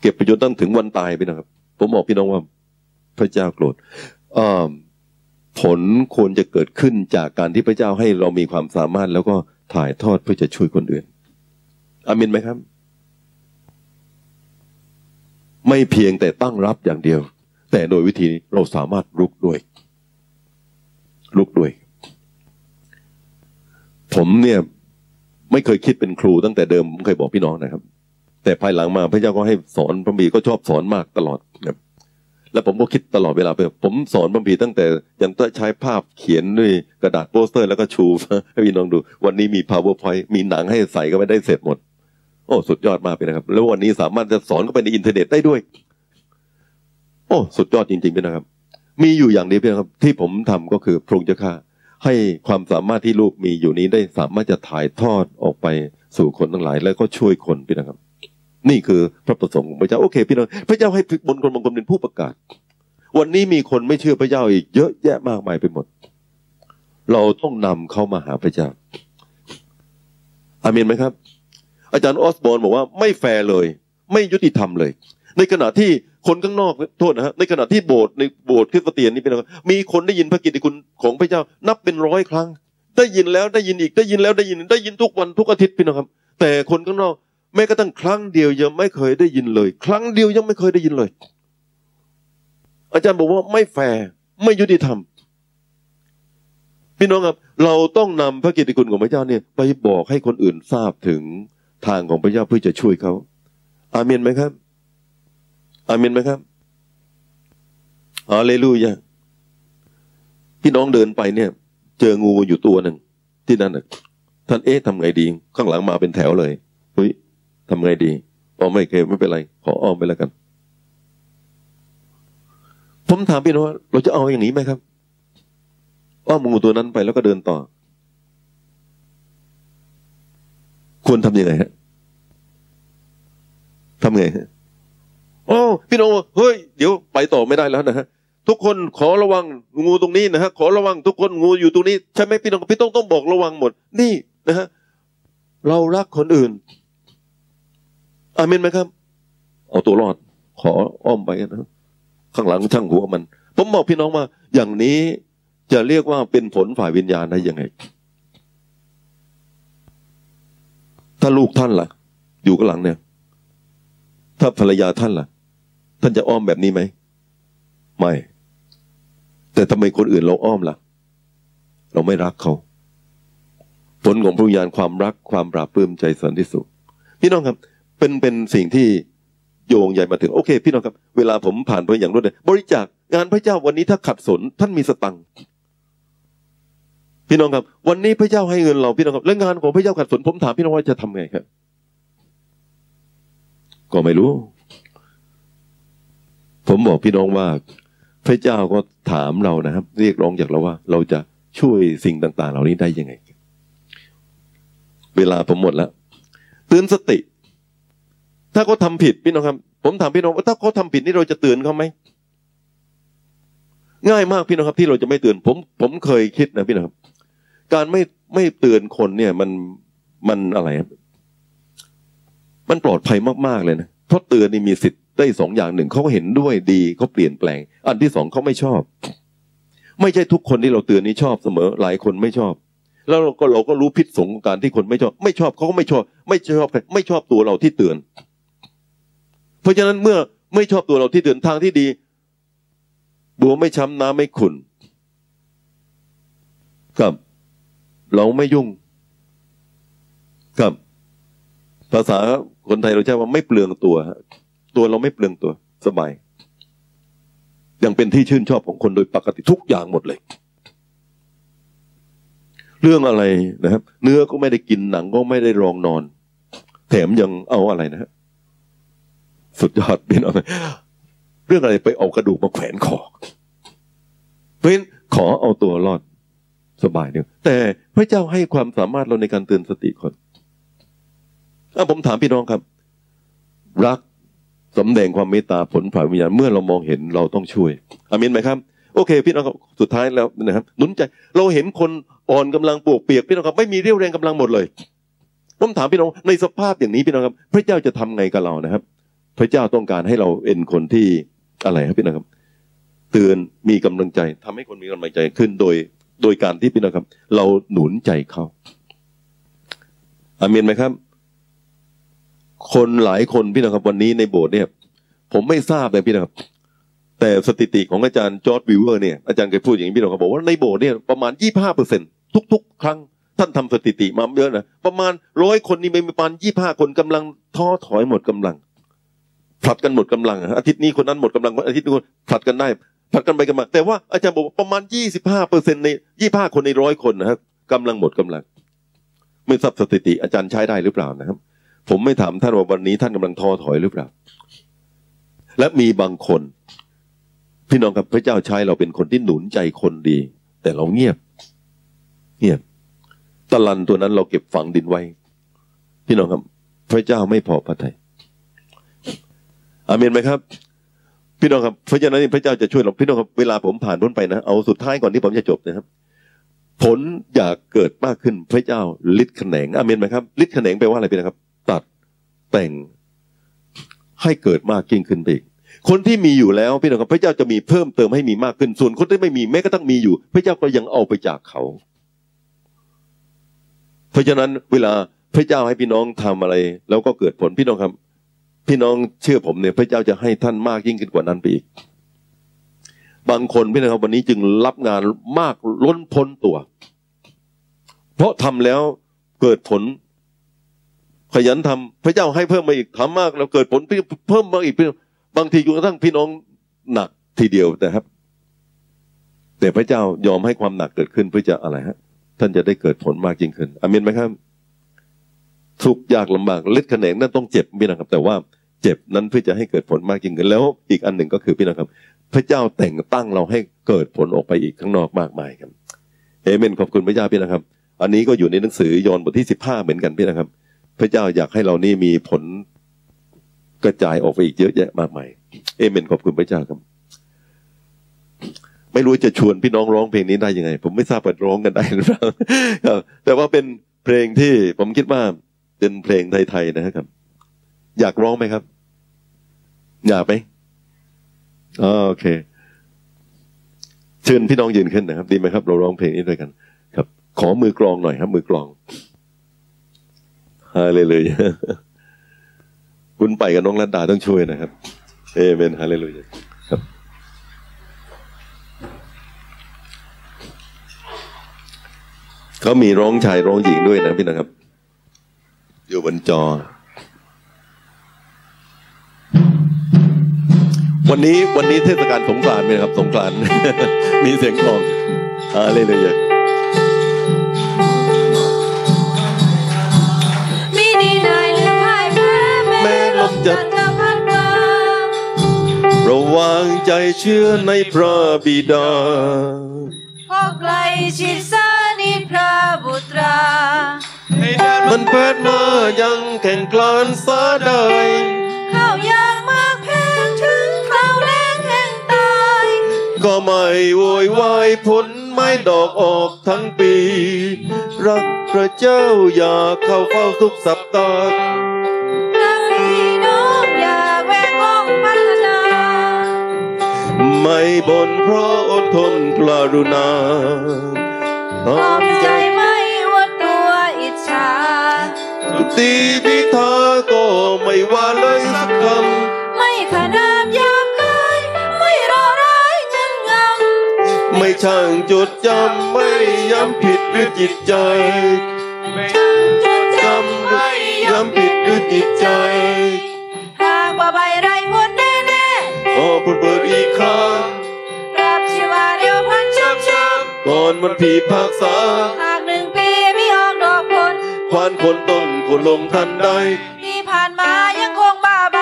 เก็บไประโยชน์ตั้งถึงวันตายพี่นะครับ ผมบอกพี่น้องว่า พระเจ้าโกรธอ่า ผลควรจะเกิดขึ้นจากการที่พระเจ้าให้เรามีความสามารถ แล้วก็ถ่ายทอดเพื่อจะช่วยคนอื่นอามินไหมครับ ไม่เพียงแต่ตั้งรับอย่างเดียว แต่โดยวิธีนี้เราสามารถลุกด้วยลุกด้วย ผมเนี่ยไม่เคยคิดเป็นครูตั้งแต่เดิมผมเคยบอกพี่น้องนะครับ แต่ภายหลังมาพระเจ้าก็ให้สอนพระคัมภีร์ก็ชอบสอนมากตลอดครับ แล้วผมก็คิดตลอดเวลาไปผมสอนบางทีตั้งแต่ยังต้องใช้ภาพเขียนด้วยกระดาษโปสเตอร์แล้วก็ชูให้พี่น้องดู วันนี้มี PowerPoint มีหนังให้ใส่ก็ไม่ได้เสร็จหมด โอ้สุดยอดมากเลยนะครับ แล้ววันนี้สามารถจะสอนก็ไปในอินเทอร์เน็ตได้ด้วย โอ้สุดยอดจริงๆพี่นะครับ มีอยู่อย่างนี้พี่นะครับ ที่ผมทำก็คือพระองค์เจ้าข้าให้ความสามารถที่ลูกมีอยู่นี้ได้สามารถจะถ่ายทอดออกไปสู่คนทั้งหลาย แล้วก็ช่วยคนพี่นะครับ นี่คือพระประสงค์ของพระเจ้าโอเคพี่น้องพระเจ้าให้บนคนบางคนเป็นผู้ประกาศ วันนี้มีคนไม่เชื่อพระเจ้าอีกเยอะแยะมากมายไปหมด เราต้องนำเข้ามาหาพระเจ้าอามีนไหมครับ อาจารย์ออสบอนบอกว่าไม่แฟร์เลย ไม่ยุติธรรมเลย ในขณะที่คนข้างนอกโทษนะฮะในขณะที่โบสถ์ในโบสถ์คริสเตียนนี่เป็นอะไรมีคนได้ยินพระกิตติคุณของพระเจ้า นับเป็นร้อยครั้ง ได้ยินแล้วได้ยินอีกได้ยินแล้วได้ยินได้ยินทุกวันทุกอาทิตย์พี่น้องครับ แต่คนข้างนอก แม้กระทั่งครั้งเดียวยังไม่เคยได้ยินเลย ครั้งเดียวยังไม่เคยได้ยินเลย อาจารย์บอกว่าไม่แฟร์ไม่ยุติธรรมพี่น้องครับเราต้องนำพระกิตติคุณของพระเจ้าเนี่ย ไปบอกให้คนอื่นทราบถึงทางของพระเจ้าเพื่อจะช่วยเขา อาเมนไหมครับ อาเมนไหมครับฮาเลลูยาพี่น้องเดินไปเนี่ย เจองูอยู่ตัวหนึ่งที่นั่นท่านเอ๊ะทำไงดี ข้างหลังมาเป็นแถวเลย ทำไงดีอ๋อไม่เคยไม่เป็นไร ขออ้อมไปแล้วกัน ผมถามพี่น้องว่าเราจะเอาอย่างนี้ไหมครับ อ้อมงูตัวนั้นไปแล้วก็เดินต่อ ควรทำยังไงฮะทำไงฮะโอ้พี่น้องเฮ้ยเดี๋ยวไปต่อไม่ได้แล้วนะฮะทุกคนขอระวังงูตรงนี้นะฮะขอระวังทุกคนงูอยู่ตรงนี้ใช่ไหมพี่น้องพี่ต้องต้องบอกระวังหมด นี่นะฮะเรารักคนอื่น อามินไหมครับ เอาตัวรอด ขออ้อมไปนะข้างหลังช่างหัวมัน ผมบอกพี่น้องว่า อย่างนี้จะเรียกว่าเป็นผลฝ่ายวิญญาณได้ยังไง ถ้าลูกท่านล่ะ อยู่กับหลังเนี่ย ถ้าภรรยาท่านล่ะ ท่านจะอ้อมแบบนี้ไหม ไม่ แต่ทำไมคนอื่นเราอ้อมล่ะ เราไม่รักเขา ผลของพระวิญญาณความรักความปราบปลื้มใจสันติสุขพี่น้องครับ เป็นเป็นสิ่งที่โยงใหญ่มาถึงโอเค พี่น้องครับเวลาผมผ่านไปอย่างรวดเร็วบริจาคงานพระเจ้าวันนี้ถ้าขัดสนท่านมีสตังค์พี่น้องครับ วันนี้พระเจ้าให้เงินเราพี่น้องครับและงานของพระเจ้าขัดสนผมถามพี่น้องว่าจะทำไงครับ ก็ไม่รู้ ผมบอกพี่น้องว่า พระเจ้าก็ถามเรานะครับ เรียกร้องจากเราว่า เราจะช่วยสิ่งต่าง ๆ เหล่านี้ได้ยังไง เวลาผมหมดแล้วเตือนสติ ถ้าเขาทาผิดพี่น้องครับ ผมถามพี่น้องว่าถ้าเขาทาผิดนี่เราจะเตือนเขาไหมง่ายมากพี่น้องครับ ที่เราจะไม่เตือนผม ผมเคยคิดนะพี่น้องครับ การไม่ไม่เตือนคนเนี่ย มันมันอะไรครับมันปลอดภัยมากๆเลยนะเพราะเตือนนี่มีสิทธิ์ได้สองอย่างหนึ่งเขาเห็นด้วยดีเขาเปลี่ยนแปลง อันที่สองเขาไม่ชอบ ไม่ใช่ทุกคนที่เราเตือนนี้ชอบเสมอ หลายคนไม่ชอบ แล้วเราก็เราก็รู้พิษสงของการที่คนไม่ชอบ ไม่ชอบเขาก็ไม่ชอบ ไม่ชอบใครไม่ชอบตัวเราที่เตือน เพราะฉะนั้นเมื่อไม่ชอบตัวเราที่เตือนทางที่ดีบัวไม่ช้ำน้ำไม่ขุนกับ เราไม่ยุ่งกับ ภาษาคนไทยเราใช้ว่าไม่เปลืองตัวตัวเราไม่เปลืองตัวสบายยังเป็นที่ชื่นชอบของคนโดยปกติทุกอย่างหมดเลย เรื่องอะไรนะครับ เนื้อก็ไม่ได้กินหนังก็ไม่ได้รองนอน แถมยังเอาอะไรนะฮะ สุดยอดเป็นอะไรเรื่องอะไรไปเอากระดูกมาแขวนคอเพราะฉะนั้นขอเอาตัวรอดสบายเดียวแต่พระเจ้าให้ความสามารถเราในการเตือนสติคนถ้าผมถามพี่น้องครับ รักสำแดงความเมตตาผลผ่านวิญญาณเมื่อเรามองเห็นเราต้องช่วยอามินไหมครับ โอเค พี่น้องครับสุดท้ายแล้วนะครับหนุนใจเราเห็นคนอ่อนกำลังปวกเปียกพี่น้องครับไม่มีเรี่ยวแรงกำลังหมดเลยผมถามพี่น้องในสภาพอย่างนี้พี่น้องครับ พระเจ้าจะทำไงกับเรานะครับ พระเจ้าต้องการให้เราเป็นคนที่อะไรครับพี่น้องครับเตือนมีกำลังใจทำให้คนมีกำลังใจขึ้นโดยโดยการที่พี่น้องครับ เราหนุนใจเขาอามินไหมครับ คนหลายคนพี่นะครับ วันนี้ในโบสถ์เนี่ย ผมไม่ทราบเลยพี่นะครับ แต่สถิติของอาจารย์จอร์ดวิวเวอร์เนี่ยอาจารย์เคยพูดอย่างนี้พี่น้องเขาบอกว่าในโบสถ์เนี่ยประมาณยี่ห้าเปอร์เซ็นทุก ๆ ครั้งท่านทำสถิติมาเยอะนะประมาณร้อยคนนี่มีประมาณยี่ห้าคนกำลังท้อถอยหมดกำลัง ผลัดกันหมดกำลัง อาทิตย์นี้คนนั้นหมดกำลังอาทิตย์นี้คนผลัดกันได้ผลัดกันไปกันมา แต่ว่าอาจารย์บอกประมาณยี่สิบห้าเปอร์เซ็นในยี่ห้าคนในร้อยคนนะครับกำลังหมดกำลัง ไม่ทราบสถิติอาจารย์ใช้ได้หรือเปล่านะครับ ผมไม่ถามท่านว่าวันนี้ท่านกำลังท้อถอยหรือเปล่า และมีบางคน พี่น้องครับพระเจ้าใช้เราเป็นคนที่หนุนใจคนดี แต่เราเงียบ เงียบตะลันตัวนั้นเราเก็บฝังดินไว้ พี่น้องครับ พระเจ้าไม่พอพระทัย อาเมนไหมครับ พี่น้องครับเพราะฉะนั้นพระเจ้าจะช่วยเราพี่น้องครับเวลาผมผ่านพ้นไปนะเอาสุดท้ายก่อนที่ผมจะจบนะครับ ผลอยากเกิดมากขึ้นพระเจ้าฤทธิ์แขนงอาเมนไหมครับฤทธิ์แขนงแปลว่าอะไรพี่นะครับ ตัดแต่งให้เกิดมากยิ่งขึ้นไปอีกคนที่มีอยู่แล้วพี่น้องครับพระเจ้าจะมีเพิ่มเติมให้มีมากขึ้น ส่วนคนที่ไม่มีแม้กระทั่งมีอยู่ พระเจ้าก็ยังเอาไปจากเขา เพราะฉะนั้นเวลาพระเจ้าให้พี่น้องทำอะไร แล้วก็เกิดผลพี่น้องครับ พี่น้องเชื่อผมเนี่ยพระเจ้าจะให้ท่านมากยิ่งขึ้นกว่านั้นไปอีก บางคนพี่น้องครับวันนี้จึงรับงานมากล้นพ้นตัว เพราะทำแล้วเกิดผล ขยันทำพระเจ้าให้เพิ่มมาอีกทำมากแล้วเกิดผลเพิ่มมาอีกบางทีจนกระทั่งพี่น้องหนักทีเดียวแต่ครับ แต่พระเจ้ายอมให้ความหนักเกิดขึ้นเพื่อจะอะไรฮะ ท่านจะได้เกิดผลมากยิ่งขึ้นอเมนไหมครับ ทุกยากลำบากเล็ดแขนงนั่นต้องเจ็บพี่นะครับ แต่ว่าเจ็บนั้นเพื่อจะให้เกิดผลมากยิ่งขึ้นแล้วอีกอันหนึ่งก็คือพี่นะครับ พระเจ้าแต่งตั้งเราให้เกิดผลออกไปอีกข้างนอกมากมายครับเอเมนขอบคุณพระเจ้าพี่นะครับ อันนี้ก็อยู่ในหนังสือยอห์นบทที่สิบห้าเหมือนกันพี่นะครับ พระเจ้าอยากให้เรานี่มีผลกระจายออกไปอีกเยอะแยะมากมายเอเมนขอบคุณพระเจ้าครับ ไม่รู้จะชวนพี่น้องร้องเพลงนี้ได้ยังไง ผมไม่ทราบว่าร้องกันได้หรือเปล่าแต่ว่าเป็นเพลงที่ผมคิดว่า เป็นเพลงไทยๆนะครับ อยากร้องไหมครับ อยากไหมโอเค เชิญพี่น้องยืนขึ้นนะครับ ดีไหมครับ เราร้องเพลงนี้ด้วยกัน ครับ ขอมือกลองหน่อยครับ มือกลองฮาเลลูยาคุณไปกับน้องรัตดาต้องช่วยนะครับ เอเมนฮาเลลูยาครับเขามีร้องชายร้องหญิงด้วยนะพี่นะครับ อยู่บนจอ วันนี้วันนี้เทศกาลสงกรานต์ไหมครับ สงกรานต์มีเสียงกลองอะไรเลยอย่างมิดีนายหรือพายแพ้แม่ลมจัดพัดมาระวังใจเชื่อในพระบิดาพอไกลชิดสนิพระบุตรา มันแพทย์มายังแข่งกลานสาใดข้าวยางมากแพงถึงคราวแรงแห่งตาย ก็ไม่โวยวายผลไม้ดอกออกทั้งปี รักพระเจ้าอยากเข้าเฝ้าทุกสัปดาห์ดังพี่น้องอยากแวกห้องพัฒนาไม่บ่นเพราะอดทนกรุณาขอบใจ ตีพิธาก็ไม่ว่าเลยสักคไม่ขนามยามกายไม่รอร้ายเงินงำำไม่ช่างจดจำไม่ย้ำผิดหรือจิตใจช่างจดจำจำไม่ย้ำผิดหรือจิตใจหากว่าใบไรพ้นแน่แน่ขอพูดเปิดอีกครั้งๆรับชีวาเร็วพันชับชับก่อนมันผีภาคษาหากหนึ่งปีไม่ออกดอกผลควานคนต้น คนลงทันใดที่ผ่านมายังคงบ้าใบ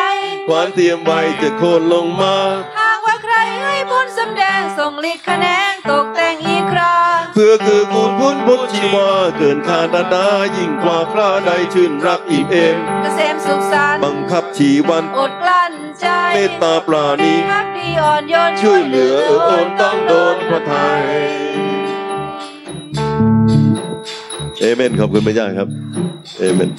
ควานเตรียมไว้จะโคนลงมาหากว่าใครให้พ้นสำแดงส่งลิขคะแนนตกแต่งอีกคราเพื่อคือกูลพุนพุทธชีวาเกินคาดาดายิ่งกว่าคราใดชื่นรักอิ่มเอมเกษมสุขสันต์บังคับชีวันอดกลั้นใจเมตตาปราณีพักดีอ่อนโยนช่วยเหลือเออโอนต้องโดนพระไทย เอเมนขอบคุณพระเจ้าครับ เอเมน